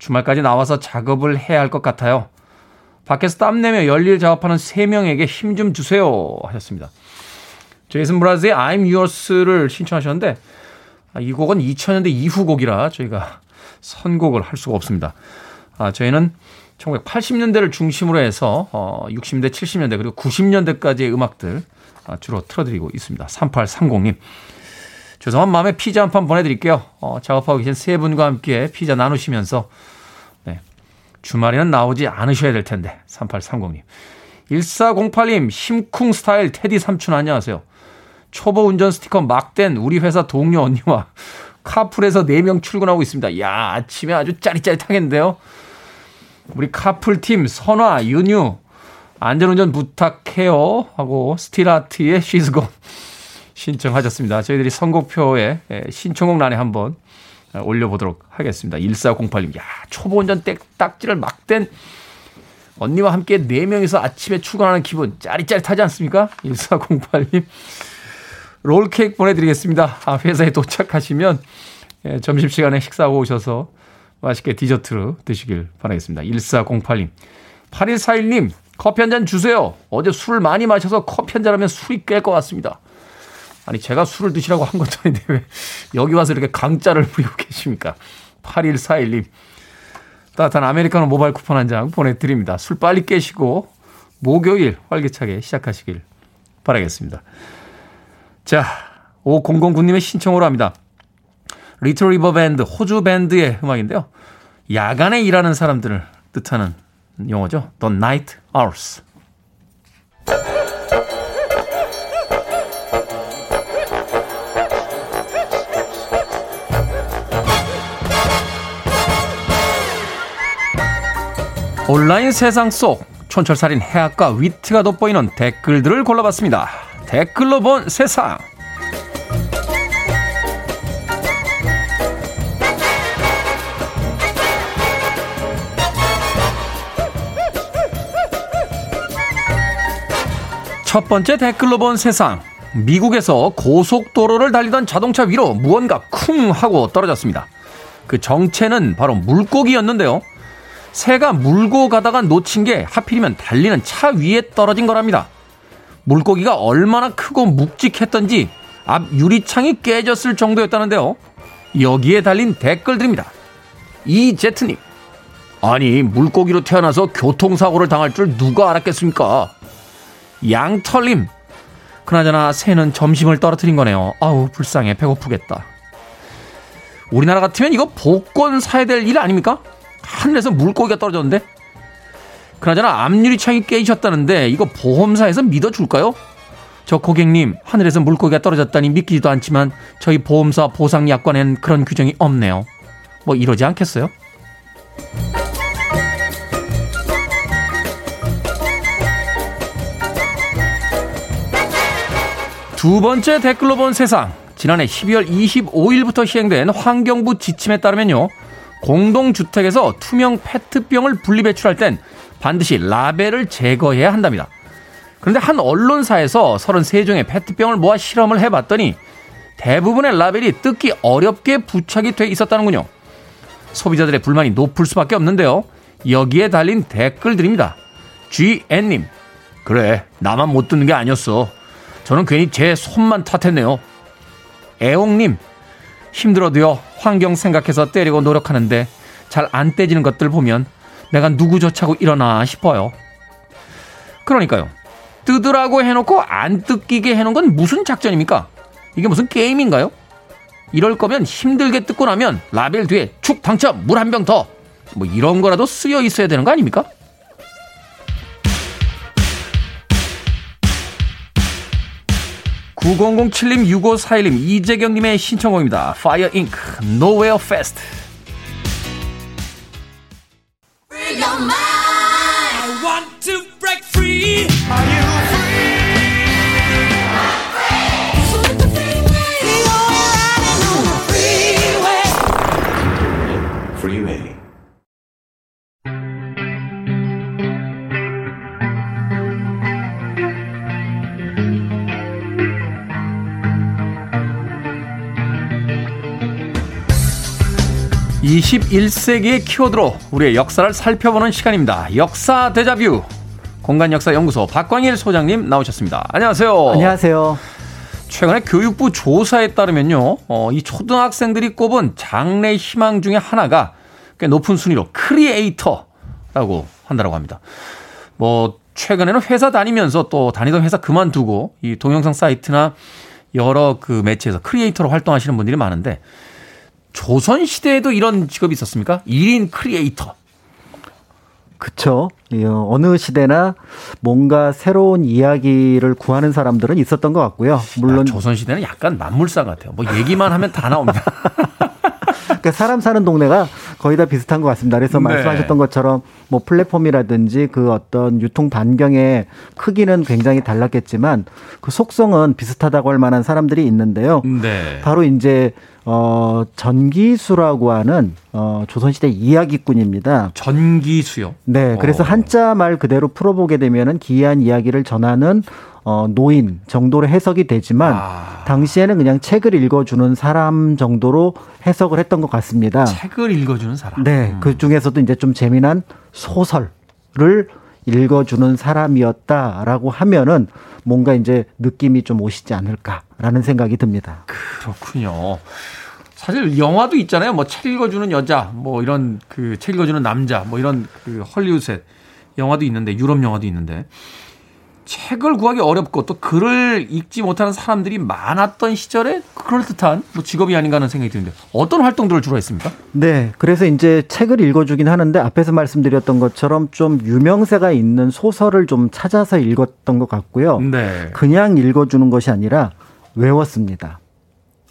Speaker 1: 주말까지 나와서 작업을 해야 할 것 같아요. 밖에서 땀내며 열일 작업하는 3명에게 힘 좀 주세요 하셨습니다. 제이슨 브라즈의 I'm Yours를 신청하셨는데 아, 이 곡은 2000년대 이후 곡이라 저희가 선곡을 할 수가 없습니다. 아, 저희는 1980년대를 중심으로 해서 어, 60년대, 70년대 그리고 90년대까지의 음악들 아, 주로 틀어드리고 있습니다. 3830님. 죄송한 마음에 피자 한 판 보내드릴게요. 어, 작업하고 계신 세 분과 함께 피자 나누시면서 네, 주말에는 나오지 않으셔야 될 텐데 3830님. 1408님 심쿵 스타일 테디 삼촌 안녕하세요. 초보 운전 스티커 막 뗀 우리 회사 동료 언니와 카풀에서 4명 출근하고 있습니다. 야 아침에 아주 짜릿짜릿하겠는데요. 우리 카풀 팀 선화, 윤유 안전운전 부탁해요 하고 스틸하트의 She's Gone 신청하셨습니다. 저희들이 선곡표에 신청곡란에 한번 올려보도록 하겠습니다. 1408님, 야, 초보 운전 딱지를 막댄 언니와 함께 4명이서 아침에 출근하는 기분 짜릿짜릿하지 않습니까? 1408님. 롤케이크 보내드리겠습니다. 아, 회사에 도착하시면 예, 점심시간에 식사하고 오셔서 맛있게 디저트로 드시길 바라겠습니다. 1408님. 8141님, 커피 한 잔 주세요. 어제 술을 많이 마셔서 커피 한 잔 하면 술이 깰 것 같습니다. 아니, 제가 술을 드시라고 한 것도 아닌데 왜 여기 와서 이렇게 강짜를 부리고 계십니까? 8141님. 따뜻한 아메리카노 모바일 쿠폰 한 장 보내드립니다. 술 빨리 깨시고 목요일 활기차게 시작하시길 바라겠습니다. 자, 5009님의 신청으로 합니다. 리틀 리버 밴드, 호주 밴드의 음악인데요. 야간에 일하는 사람들을 뜻하는 용어죠. The Night Hours. 온라인 세상 속 촌철살인 해학과 위트가 돋보이는 댓글들을 골라봤습니다. 댓글로 본 세상. 첫 번째 댓글로 본 세상. 미국에서 고속도로를 달리던 자동차 위로 무언가 쿵 하고 떨어졌습니다. 그 정체는 바로 물고기였는데요. 새가 물고 가다가 놓친 게 하필이면 달리는 차 위에 떨어진 거랍니다. 물고기가 얼마나 크고 묵직했던지 앞 유리창이 깨졌을 정도였다는데요. 여기에 달린 댓글들입니다. 이제트님. 아니, 물고기로 태어나서 교통사고를 당할 줄 누가 알았겠습니까? 양털님. 그나저나 새는 점심을 떨어뜨린 거네요. 아우, 불쌍해. 배고프겠다. 우리나라 같으면 이거 복권 사야 될 일 아닙니까? 하늘에서 물고기가 떨어졌는데? 그나저나 앞유리 창이 깨지셨다는데 이거 보험사에서 믿어줄까요? 저 고객님 하늘에서 물고기가 떨어졌다니 믿기지도 않지만 저희 보험사 보상약관엔 그런 규정이 없네요. 뭐 이러지 않겠어요? 두 번째 댓글로 본 세상. 지난해 12월 25일부터 시행된 환경부 지침에 따르면요. 공동주택에서 투명 페트병을 분리배출할 땐 반드시 라벨을 제거해야 한답니다. 그런데 한 언론사에서 33종의 페트병을 모아 실험을 해봤더니 대부분의 라벨이 뜯기 어렵게 부착이 돼 있었다는군요. 소비자들의 불만이 높을 수밖에 없는데요. 여기에 달린 댓글들입니다. GN님, 그래, 나만 못 듣는 게 아니었어. 저는 괜히 제 손만 탓했네요. 애옹님, 힘들어도요, 환경 생각해서 때리고 노력하는데 잘 안 떼지는 것들 보면 내가 누구 조차고 일어나 싶어요. 그러니까요. 뜯으라고 해놓고 안 뜯기게 해놓은 건 무슨 작전입니까? 이게 무슨 게임인가요? 이럴 거면 힘들게 뜯고 나면 라벨 뒤에 축 당첨 물 한 병 더. 뭐 이런 거라도 쓰여 있어야 되는 거 아닙니까? 9007님, 6541님, 이재경님의 신청곡입니다. Fire Inc. Nowhere Fast. 21세기의 키워드로 우리의 역사를 살펴보는 시간입니다. 역사 데자뷰. 공간 역사 연구소 박광일 소장님 나오셨습니다. 안녕하세요.
Speaker 2: 안녕하세요.
Speaker 1: 최근에 교육부 조사에 따르면요, 어, 이 초등학생들이 꼽은 장래 희망 중에 하나가 꽤 높은 순위로 크리에이터라고 한다고 합니다. 뭐 최근에는 회사 다니면서 또 다니던 회사 그만두고 이 동영상 사이트나 여러 그 매체에서 크리에이터로 활동하시는 분들이 많은데 조선 시대에도 이런 직업이 있었습니까? 1인 크리에이터.
Speaker 8: 그쵸. 예, 어느 시대나 뭔가 새로운 이야기를 구하는 사람들은 있었던 것 같고요. 물론.
Speaker 1: 야, 조선 시대는 약간 만물상 같아요. 뭐 얘기만 하면 다 나옵니다.
Speaker 8: 그러니까 사람 사는 동네가 거의 다 비슷한 것 같습니다. 그래서
Speaker 1: 네.
Speaker 8: 말씀하셨던 것처럼 뭐 플랫폼이라든지 그 어떤 유통 반경의 크기는 굉장히 달랐겠지만 그 속성은 비슷하다고 할 만한 사람들이 있는데요.
Speaker 1: 네.
Speaker 8: 바로 이제 어, 전기수라고 하는 어, 조선시대 이야기꾼입니다.
Speaker 1: 전기수요?
Speaker 8: 네. 그래서
Speaker 1: 어.
Speaker 8: 한자 말 그대로 풀어보게 되면은 기이한 이야기를 전하는 어, 노인 정도로 해석이 되지만
Speaker 1: 아.
Speaker 8: 당시에는 그냥 책을 읽어주는 사람 정도로 해석을 했던 것 같습니다.
Speaker 1: 책을 읽어주는 사람.
Speaker 8: 네. 그 중에서도 이제 좀 재미난 소설을 읽어주는 사람이었다라고 하면은 뭔가 이제 느낌이 좀 오시지 않을까라는 생각이 듭니다.
Speaker 1: 그렇군요. 사실 영화도 있잖아요. 뭐 책 읽어주는 여자, 뭐 이런 그 책 읽어주는 남자, 뭐 이런 그 헐리우드의 영화도 있는데 유럽 영화도 있는데 책을 구하기 어렵고 또 글을 읽지 못하는 사람들이 많았던 시절에 그럴듯한 뭐 직업이 아닌가 하는 생각이 드는데 어떤 활동들을 주로 했습니까?
Speaker 8: 네. 그래서 이제 책을 읽어주긴 하는데 앞에서 말씀드렸던 것처럼 좀 유명세가 있는 소설을 좀 찾아서 읽었던 것 같고요.
Speaker 1: 네.
Speaker 8: 그냥 읽어주는 것이 아니라 외웠습니다.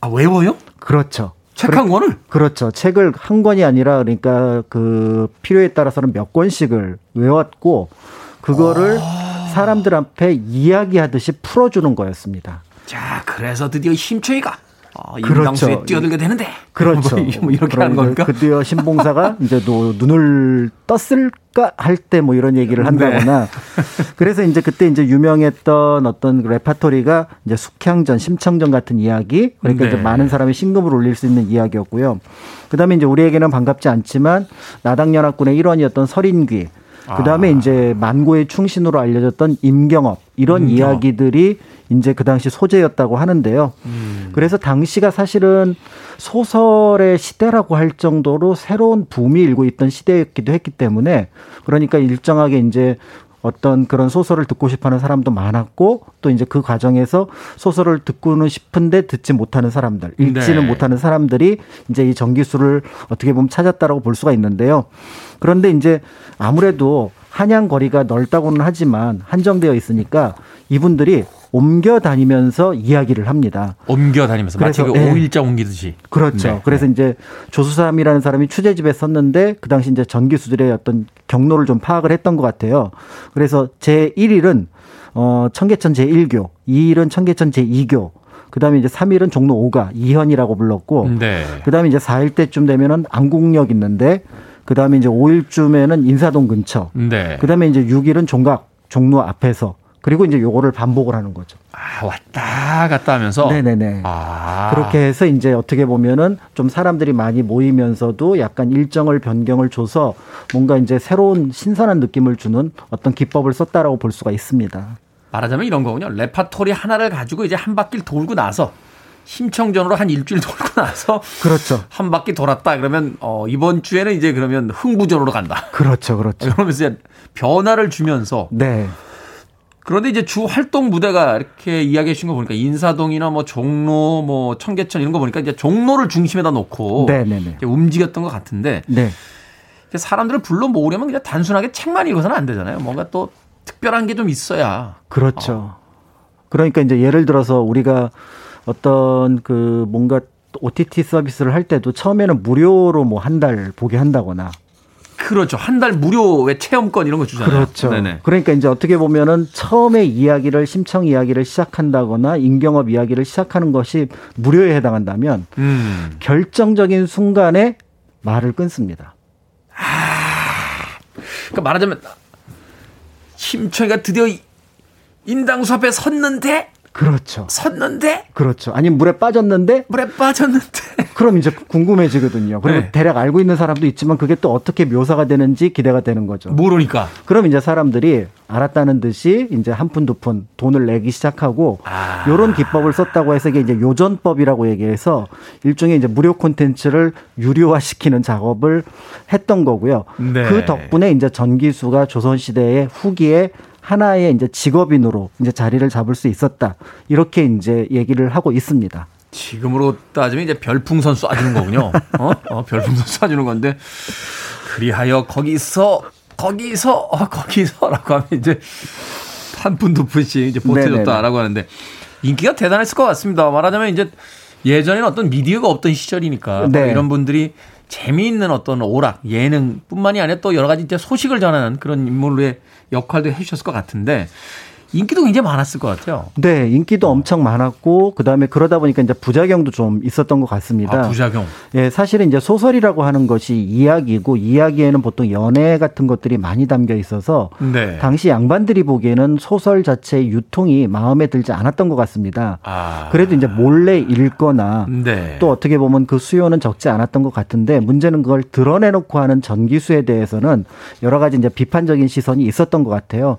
Speaker 1: 아 외워요?
Speaker 8: 그렇죠.
Speaker 1: 책한 권을?
Speaker 8: 그렇죠. 책을 한 권이 아니라 그러니까 그 필요에 따라서는 몇 권씩을 외웠고 그거를 사람들 앞에 이야기하듯이 풀어주는 거였습니다.
Speaker 1: 자, 그래서 드디어 심초이가 어,
Speaker 8: 그렇죠.
Speaker 1: 임당수에 뛰어들게 되는데
Speaker 8: 그렇죠.
Speaker 1: 뭐, 뭐 이렇게 하는
Speaker 8: 그러니까
Speaker 1: 겁니까?
Speaker 8: 드디어 신봉사가 이제 또 눈을 떴을까 할 때 뭐 이런 얘기를 한다거나 그래서 이제 그때 이제 유명했던 어떤 그 레파토리가 이제 숙향전, 심청전 같은 이야기 그러니까
Speaker 1: 네.
Speaker 8: 이제 많은 사람이 신금을 올릴 수 있는 이야기였고요. 그다음에 이제 우리에게는 반갑지 않지만 나당연합군의 일원이었던 설인귀 그 다음에 이제 만고의 충신으로 알려졌던 임경업 이런
Speaker 1: 임경업.
Speaker 8: 이야기들이 이제 그 당시 소재였다고 하는데요. 그래서 당시가 사실은 소설의 시대라고 할 정도로 새로운 붐이 일고 있던 시대였기도 했기 때문에 그러니까 일정하게 이제 어떤 그런 소설을 듣고 싶어 하는 사람도 많았고 또 이제 그 과정에서 소설을 듣고는 싶은데 듣지 못하는 사람들, 읽지는
Speaker 1: 네.
Speaker 8: 못하는 사람들이 이제 이 전기수를 어떻게 보면 찾았다라고 볼 수가 있는데요. 그런데 이제 아무래도 한양 거리가 넓다고는 하지만 한정되어 있으니까 이분들이 옮겨 다니면서 이야기를 합니다.
Speaker 1: 옮겨 다니면서 마치 그
Speaker 8: 그래서, 예.
Speaker 1: 오일장 옮기듯이.
Speaker 8: 그렇죠.
Speaker 1: 네.
Speaker 8: 그래서 이제 조수삼이라는 사람이 취재집에 썼는데 그 당시 이제 전기수들의 어떤 경로를 좀 파악을 했던 것 같아요. 그래서 제 1일은 어 청계천 제 1교, 2일은 청계천 제 2교, 그다음에 이제 3일은 종로 5가 이현이라고 불렀고
Speaker 1: 네.
Speaker 8: 그다음에 이제 4일 때쯤 되면은 안국역 있는데 그다음에 이제 5일쯤에는 인사동 근처.
Speaker 1: 네.
Speaker 8: 그다음에 이제 6일은 종각 종로 앞에서 그리고 이제 요거를 반복을 하는 거죠.
Speaker 1: 아, 왔다 갔다 하면서.
Speaker 8: 네네네.
Speaker 1: 아.
Speaker 8: 그렇게 해서 이제 어떻게 보면은 좀 사람들이 많이 모이면서도 약간 일정을 변경을 줘서 뭔가 이제 새로운 신선한 느낌을 주는 어떤 기법을 썼다라고 볼 수가 있습니다.
Speaker 1: 말하자면 이런 거군요. 레파토리 하나를 가지고 이제 한 바퀴를 돌고 나서 심청전으로 한 일주일 돌고 나서
Speaker 8: 그렇죠.
Speaker 1: 한 바퀴 돌았다 그러면 어 이번 주에는 이제 그러면 흥부전으로 간다.
Speaker 8: 그렇죠. 그렇죠.
Speaker 1: 그러면서 변화를 주면서
Speaker 8: 네.
Speaker 1: 그런데 이제 주 활동 무대가 이렇게 이야기해 주신 거 보니까 인사동이나 뭐 종로 뭐 청계천 이런 거 보니까 이제 종로를 중심에다 놓고 움직였던 것 같은데
Speaker 8: 네.
Speaker 1: 사람들을 불러 모으려면 그냥 단순하게 책만 읽어서는 안 되잖아요. 뭔가 또 특별한 게 좀 있어야.
Speaker 8: 그렇죠. 그러니까 이제 예를 들어서 우리가 어떤 그 뭔가 OTT 서비스를 할 때도 처음에는 무료로 뭐 한 달 보게 한다거나
Speaker 1: 그렇죠. 한 달 무료의 체험권 이런 거 주잖아요.
Speaker 8: 그렇죠.
Speaker 1: 네네.
Speaker 8: 그러니까 이제 어떻게 보면은 처음에 이야기를 심청 이야기를 시작한다거나 임경업 이야기를 시작하는 것이 무료에 해당한다면
Speaker 1: 음.
Speaker 8: 결정적인 순간에 말을 끊습니다.
Speaker 1: 그러니까 말하자면 심청이가 드디어 이- 인당수 앞에 섰는데
Speaker 8: 그렇죠.
Speaker 1: 섰는데
Speaker 8: 그렇죠. 아니면 물에 빠졌는데
Speaker 1: 물에 빠졌는데
Speaker 8: 그럼 이제 궁금해지거든요. 그리고
Speaker 1: 네.
Speaker 8: 대략 알고 있는 사람도 있지만 그게 또 어떻게 묘사가 되는지 기대가 되는 거죠.
Speaker 1: 모르니까
Speaker 8: 그럼 이제 사람들이 알았다는 듯이 이제 한 푼 두푼 돈을 내기 시작하고
Speaker 1: 아.
Speaker 8: 요런 기법을 썼다고 해서 이게 이제 요전법이라고 얘기해서 일종의 이제 무료 콘텐츠를 유료화시키는 작업을 했던 거고요.
Speaker 1: 네.
Speaker 8: 그 덕분에 이제 전기수가 조선 시대의 후기에 하나의 이제 직업인으로 이제 자리를 잡을 수 있었다. 이렇게 이제 얘기를 하고 있습니다.
Speaker 1: 지금으로 따지면 이제 별풍선 쏴주는 거군요. 어? 어, 별풍선 쏴주는 건데 그리하여 거기서 거기서 어, 거기서라고 하면 이제 한 푼 두 푼씩 이제 보태줬다라고 하는데 인기가 대단했을 것 같습니다. 말하자면 이제 예전에는 어떤 미디어가 없던 시절이니까
Speaker 8: 네.
Speaker 1: 이런 분들이 재미있는 어떤 오락, 예능뿐만이 아니라 또 여러 가지 이제 소식을 전하는 그런 인물의 역할도 해주셨을 것 같은데 인기도 굉장히 많았을 것 같아요.
Speaker 8: 네, 인기도 엄청 많았고 그다음에 그러다 보니까 이제 부작용도 좀 있었던 것 같습니다.
Speaker 1: 아, 부작용.
Speaker 8: 예, 사실은 이제 소설이라고 하는 것이 이야기고 이야기에는 보통 연애 같은 것들이 많이 담겨 있어서
Speaker 1: 네.
Speaker 8: 당시 양반들이 보기에는 소설 자체의 유통이 마음에 들지 않았던 것 같습니다.
Speaker 1: 아.
Speaker 8: 그래도 이제 몰래 읽거나
Speaker 1: 네.
Speaker 8: 또 어떻게 보면 그 수요는 적지 않았던 것 같은데 문제는 그걸 드러내놓고 하는 전기수에 대해서는 여러 가지 이제 비판적인 시선이 있었던 것 같아요.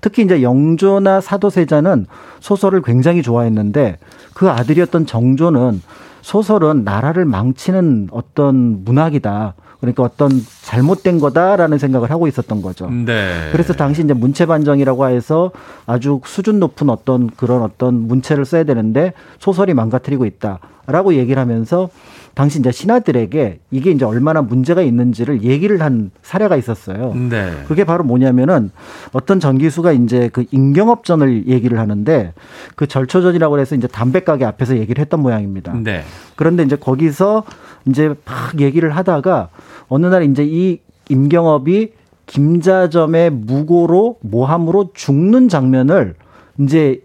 Speaker 8: 특히 이제 영조 나 사도세자는 소설을 굉장히 좋아했는데 그 아들이었던 정조는 소설은 나라를 망치는 어떤 문학이다. 그러니까 어떤 잘못된 거다라는 생각을 하고 있었던 거죠.
Speaker 1: 네.
Speaker 8: 그래서 당시 이제 문체 반정이라고 해서 아주 수준 높은 어떤 그런 어떤 문체를 써야 되는데 소설이 망가뜨리고 있다라고 얘기를 하면서 당시 이제 신하들에게 이게 이제 얼마나 문제가 있는지를 얘기를 한 사례가 있었어요.
Speaker 1: 네.
Speaker 8: 그게 바로 뭐냐면은 어떤 전기수가 이제 그 임경업전을 얘기를 하는데 그 절초전이라고 해서 이제 담배 가게 앞에서 얘기를 했던 모양입니다.
Speaker 1: 네.
Speaker 8: 그런데 이제 거기서 이제 막 얘기를 하다가 어느 날 이제 이 임경업이 김자점의 무고로 모함으로 죽는 장면을 이제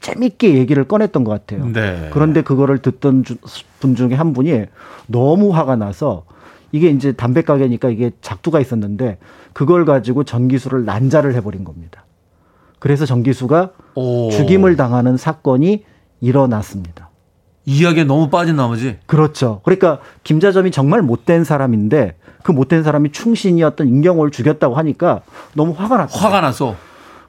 Speaker 8: 재밌게 얘기를 꺼냈던 것 같아요.
Speaker 1: 네.
Speaker 8: 그런데 그거를 듣던 주- 분 중에 한 분이 너무 화가 나서 이게 이제 담배 가게니까 이게 작두가 있었는데 그걸 가지고 전기수를 난자를 해버린 겁니다. 그래서 전기수가
Speaker 1: 오.
Speaker 8: 죽임을 당하는 사건이 일어났습니다.
Speaker 1: 이야기에 너무 빠진 나머지.
Speaker 8: 그렇죠. 그러니까 김자점이 정말 못된 사람인데 그 못된 사람이 충신이었던 임경호를 죽였다고 하니까 너무 화가 났어요.
Speaker 1: 화가 나서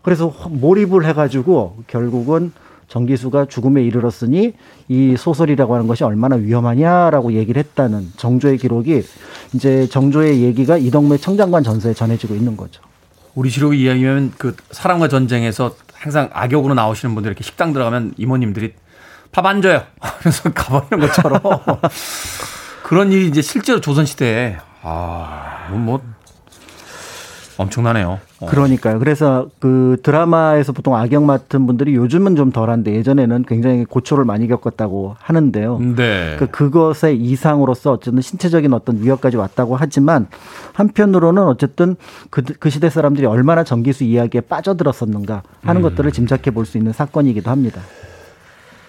Speaker 8: 그래서 몰입을 해가지고 결국은 정기수가 죽음에 이르렀으니 이 소설이라고 하는 것이 얼마나 위험하냐라고 얘기를 했다는 정조의 기록이 이제 정조의 얘기가 이덕매 청장관 전서에 전해지고 있는 거죠.
Speaker 1: 우리 지록 이야기면 그 사람과 전쟁에서 항상 악역으로 나오시는 분들 이렇게 식당 들어가면 이모님들이 밥 안 줘요. 하면서 가버리는 것처럼 그런 일이 이제 실제로 조선 시대에 아, 이건 뭐 엄청나네요. 어.
Speaker 8: 그러니까요. 그래서 그 드라마에서 보통 악역 맡은 분들이 요즘은 좀 덜한데 예전에는 굉장히 고초를 많이 겪었다고 하는데요.
Speaker 1: 네.
Speaker 8: 그 그것의 이상으로서 어쨌든 신체적인 어떤 위협까지 왔다고 하지만 한편으로는 어쨌든 그, 그 시대 사람들이 얼마나 전기수 이야기에 빠져들었었는가 하는 것들을 짐작해 볼 수 있는 사건이기도 합니다.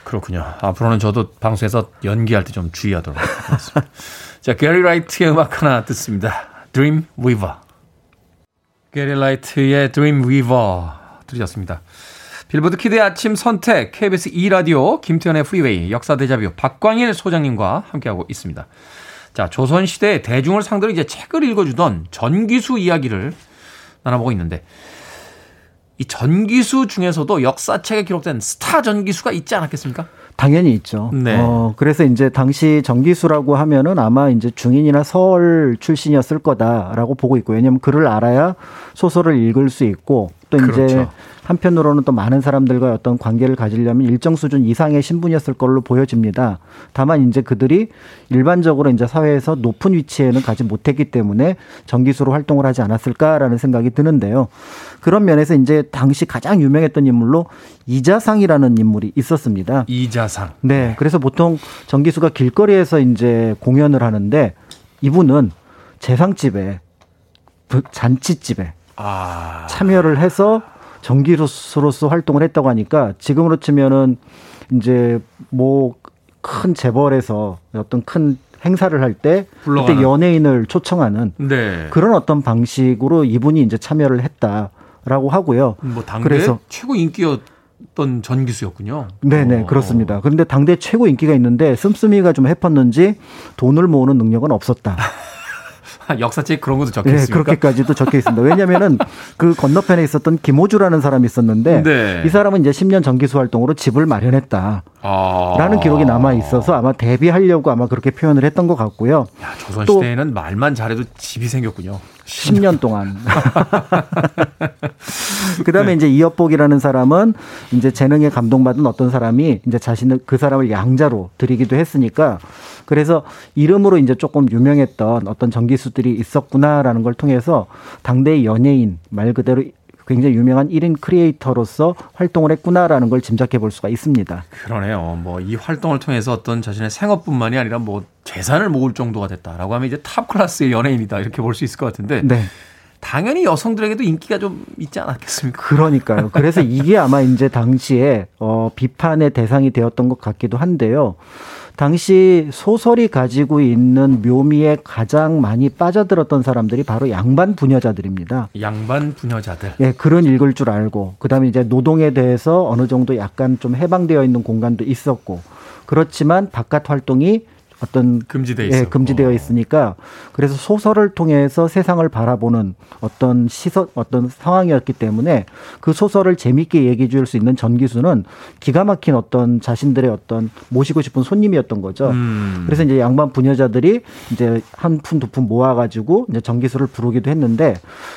Speaker 1: 그렇군요. 앞으로는 저도 방송에서 연기할 때 좀 주의하도록 하겠습니다. 자, 게리 라이트의 음악 하나 듣습니다. Dream Weaver. 게리 라이트의 Dream Weaver 들으셨습니다. 빌보드 키드의 아침 선택, KBS 2라디오, 김태훈의 프리웨이, 역사 데자뷰, 박광일 소장님과 함께하고 있습니다. 자, 조선시대 대중을 상대로 이제 책을 읽어주던 전기수 이야기를 나눠보고 있는데, 이 전기수 중에서도 역사책에 기록된 스타 전기수가 있지 않았겠습니까?
Speaker 8: 당연히 있죠.
Speaker 1: 네.
Speaker 8: 어, 그래서 이제 당시 정기수라고 하면은 아마 이제 중인이나 서울 출신이었을 거다라고 보고 있고 왜냐하면 글을 알아야 소설을 읽을 수 있고 또 이제
Speaker 1: 그렇죠.
Speaker 8: 한편으로는 또 많은 사람들과 어떤 관계를 가지려면 일정 수준 이상의 신분이었을 걸로 보여집니다. 다만 이제 그들이 일반적으로 이제 사회에서 높은 위치에는 가지 못했기 때문에 정기수로 활동을 하지 않았을까라는 생각이 드는데요. 그런 면에서 이제 당시 가장 유명했던 인물로 이자상이라는 인물이 있었습니다.
Speaker 1: 이자상.
Speaker 8: 네. 그래서 보통 정기수가 길거리에서 이제 공연을 하는데 이분은 재상집에 그 잔치집에
Speaker 1: 아.
Speaker 8: 참여를 해서 정기수로서 활동을 했다고 하니까 지금으로 치면은 이제 뭐 큰 재벌에서 어떤 큰 행사를 할 때 그때. 연예인을 초청하는
Speaker 1: 네.
Speaker 8: 그런 어떤 방식으로 이분이 이제 참여를 했다라고 하고요.
Speaker 1: 뭐 당대
Speaker 8: 그래서
Speaker 1: 최고 인기였 던 전기수였군요.
Speaker 8: 네네
Speaker 1: 어.
Speaker 8: 그렇습니다. 그런데 당대 최고 인기가 있는데 씀씀이가 좀 해팠는지 돈을 모으는 능력은 없었다.
Speaker 1: 아, 역사책에 그런 것도 적혀
Speaker 8: 네,
Speaker 1: 있습니까?
Speaker 8: 그렇게까지도 적혀 있습니다. 왜냐하면은 그 건너편에 있었던 김호주라는 사람이 있었는데
Speaker 1: 네.
Speaker 8: 이 사람은 이제 10년 정기수 활동으로 집을 마련했다.
Speaker 1: 아.
Speaker 8: 라는 기록이 남아 있어서 아마 데뷔하려고 아마 그렇게 표현을 했던 것 같고요.
Speaker 1: 야, 조선
Speaker 8: 또-
Speaker 1: 시대에는 말만 잘해도 집이 생겼군요.
Speaker 8: 10년 동안. 그 다음에 이제 이업복이라는 사람은 이제 재능에 감동받은 어떤 사람이 이제 자신을 그 사람을 양자로 드리기도 했으니까 그래서 이름으로 이제 조금 유명했던 어떤 전기수들이 있었구나라는 걸 통해서 당대의 연예인 말 그대로 굉장히 유명한 1인 크리에이터로서 활동을 했구나라는 걸 짐작해 볼 수가 있습니다.
Speaker 1: 그러네요. 뭐 이 활동을 통해서 어떤 자신의 생업뿐만이 아니라 뭐 재산을 모을 정도가 됐다라고 하면 이제 탑 클래스의 연예인이다 이렇게 볼 수 있을 것 같은데
Speaker 8: 네.
Speaker 1: 당연히 여성들에게도 인기가 좀 있지 않았겠습니까?
Speaker 8: 그러니까요. 그래서 이게 아마 이제 당시에 어 비판의 대상이 되었던 것 같기도 한데요. 당시 소설이 가지고 있는 묘미에 가장 많이 빠져들었던 사람들이 바로 양반 부녀자들입니다.
Speaker 1: 양반 부녀자들.
Speaker 8: 예, 글은 읽을 줄 알고 그다음에 이제 노동에 대해서 어느 정도 약간 좀 해방되어 있는 공간도 있었고 그렇지만 바깥 활동이 어떤
Speaker 1: 금지돼
Speaker 8: 예, 금지되어 있으니까 그래서 소설을 통해서 세상을 바라보는 어떤 시선 어떤 상황이었기 때문에 그 소설을 재미있게 얘기해 줄 수 있는 전기수는 기가 막힌 어떤 자신들의 어떤 모시고 싶은 손님이었던 거죠.
Speaker 1: 음.
Speaker 8: 그래서 이제 양반 부녀자들이 이제 한 푼 두푼 모아가지고 이제 전기수를 부르기도 했는데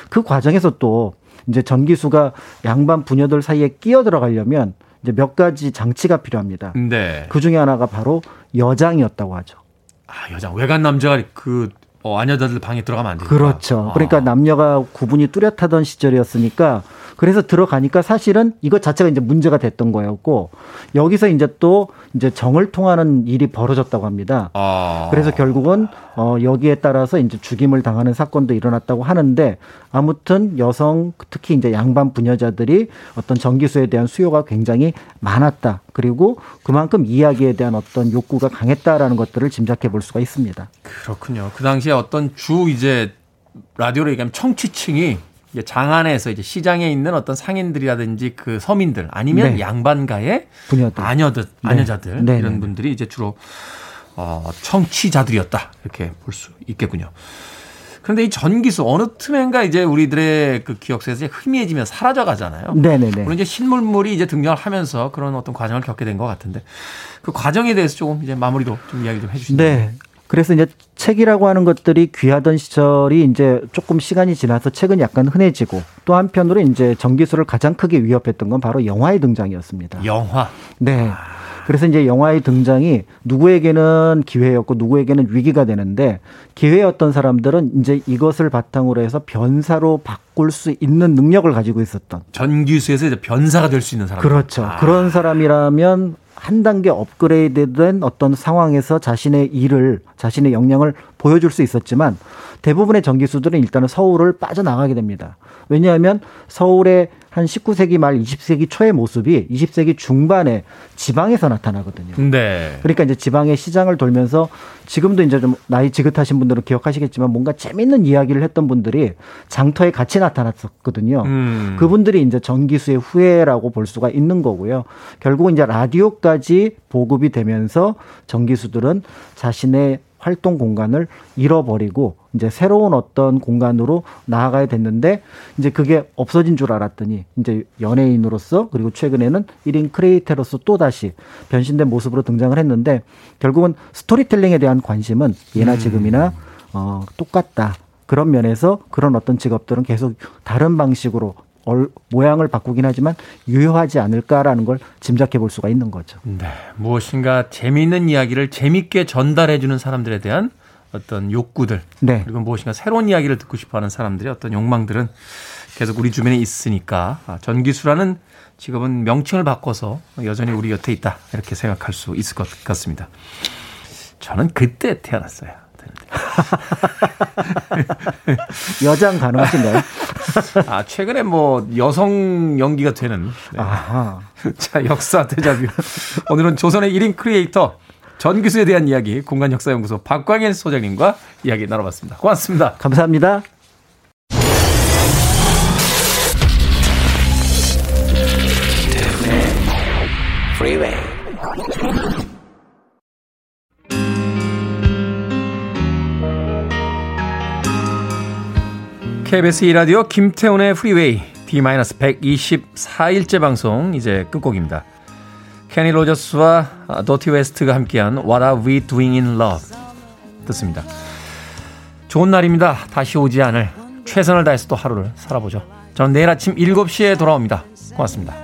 Speaker 8: 그 과정에서 또 이제 전기수가 양반 부녀들 사이에 끼어 들어가려면 이제 몇 가지 장치가 필요합니다.
Speaker 1: 네.
Speaker 8: 그 중에 하나가 바로 여장이었다고 하죠.
Speaker 1: 아, 여장 외간 남자가 그 어, 아녀자들 방에 들어가면 안 돼요.
Speaker 8: 그렇죠. 그러니까 남녀가 구분이 뚜렷하던 시절이었으니까 그래서 들어가니까 사실은 이것 자체가 이제 문제가 됐던 거였고 여기서 이제 또 이제 정을 통하는 일이 벌어졌다고 합니다.
Speaker 1: 아.
Speaker 8: 그래서 결국은 어 여기에 따라서 이제 죽임을 당하는 사건도 일어났다고 하는데 아무튼 여성 특히 이제 양반 부녀자들이 어떤 전기수에 대한 수요가 굉장히 많았다. 그리고 그만큼 이야기에 대한 어떤 욕구가 강했다라는 것들을 짐작해 볼 수가 있습니다.
Speaker 1: 그렇군요. 그 당시에 어떤 주 이제 라디오로 얘기하면 청취층이 이제 장안에서 이제 시장에 있는 어떤 상인들이라든지 그 서민들 아니면
Speaker 8: 네.
Speaker 1: 양반가의
Speaker 8: 부녀들.
Speaker 1: 아녀들,
Speaker 8: 네.
Speaker 1: 아녀자들
Speaker 8: 네,
Speaker 1: 이런
Speaker 8: 네.
Speaker 1: 분들이 이제 주로 어, 청취자들이었다 이렇게 볼 수 있겠군요. 그런데 이 전기수 어느 틈엔가 이제 우리들의 그 기억 속에서 이제 희미해지면 사라져 가잖아요.
Speaker 8: 네네네.
Speaker 1: 물론 이제 신물물이 이제 등장을 하면서 그런 어떤 과정을 겪게 된 것 같은데 그 과정에 대해서 조금 이제 마무리로 좀 이야기 좀 해주시죠.
Speaker 8: 네. 그래서 이제 책이라고 하는 것들이 귀하던 시절이 이제 조금 시간이 지나서 책은 약간 흔해지고 또 한편으로 이제 전기수를 가장 크게 위협했던 건 바로 영화의 등장이었습니다.
Speaker 1: 영화.
Speaker 8: 네. 그래서 이제 영화의 등장이 누구에게는 기회였고 누구에게는 위기가 되는데 기회였던 사람들은 이제 이것을 바탕으로 해서 변사로 바꿀 수 있는 능력을 가지고 있었던
Speaker 1: 전기수에서 이제 변사가 될 수 있는 사람.
Speaker 8: 그렇죠. 그런 사람이라면 한 단계 업그레이드된 어떤 상황에서 자신의 일을 자신의 역량을 보여줄 수 있었지만 대부분의 전기수들은 일단은 서울을 빠져나가게 됩니다. 왜냐하면 서울의 한 19세기 말 20세기 초의 모습이 20세기 중반에 지방에서 나타나거든요.
Speaker 1: 네.
Speaker 8: 그러니까 이제 지방의 시장을 돌면서 지금도 이제 좀 나이 지긋하신 분들은 기억하시겠지만 뭔가 재밌는 이야기를 했던 분들이 장터에 같이 나타났었거든요.
Speaker 1: 음.
Speaker 8: 그분들이 이제 전기수의 후예라고 볼 수가 있는 거고요. 결국은 이제 라디오까지 보급이 되면서 전기수들은 자신의 활동 공간을 잃어버리고 이제 새로운 어떤 공간으로 나아가야 됐는데 이제 그게 없어진 줄 알았더니 이제 연예인으로서 그리고 최근에는 1인 크리에이터로서 또 다시 변신된 모습으로 등장을 했는데 결국은 스토리텔링에 대한 관심은 예나 지금이나 어 똑같다. 그런 면에서 그런 어떤 직업들은 계속 다른 방식으로 얼, 모양을 바꾸긴 하지만 유효하지 않을까라는 걸 짐작해 볼 수가 있는 거죠.
Speaker 1: 네. 무엇인가 재미있는 이야기를 재밌게 전달해 주는 사람들에 대한 어떤 욕구들.
Speaker 8: 네.
Speaker 1: 그리고 무엇인가 새로운 이야기를 듣고 싶어 하는 사람들의 어떤 욕망들은 계속 우리 주변에 있으니까 아, 전기수라는 직업은 명칭을 바꿔서 여전히 우리 곁에 있다. 이렇게 생각할 수 있을 것 같습니다. 저는 그때 태어났어요.
Speaker 8: 여장 가능하신가요?
Speaker 1: 아, 최근에 뭐 여성 연기가 되는 네.
Speaker 8: 아하.
Speaker 1: 자, 역사 대자뷰. 오늘은 조선의 1인 크리에이터 전기수에 대한 이야기 공간역사연구소 박광일 소장님과 이야기 나눠봤습니다. 고맙습니다.
Speaker 8: 감사합니다.
Speaker 1: KBS 2라디오 김태훈의 프리웨이 D-124일째 방송 이제 끝곡입니다. 케니 로저스와 도티 웨스트가 함께한 What Are We Doing in Love 듣습니다. 좋은 날입니다. 다시 오지 않을 최선을 다해서 또 하루를 살아보죠. 저는 내일 아침 7시에 돌아옵니다. 고맙습니다.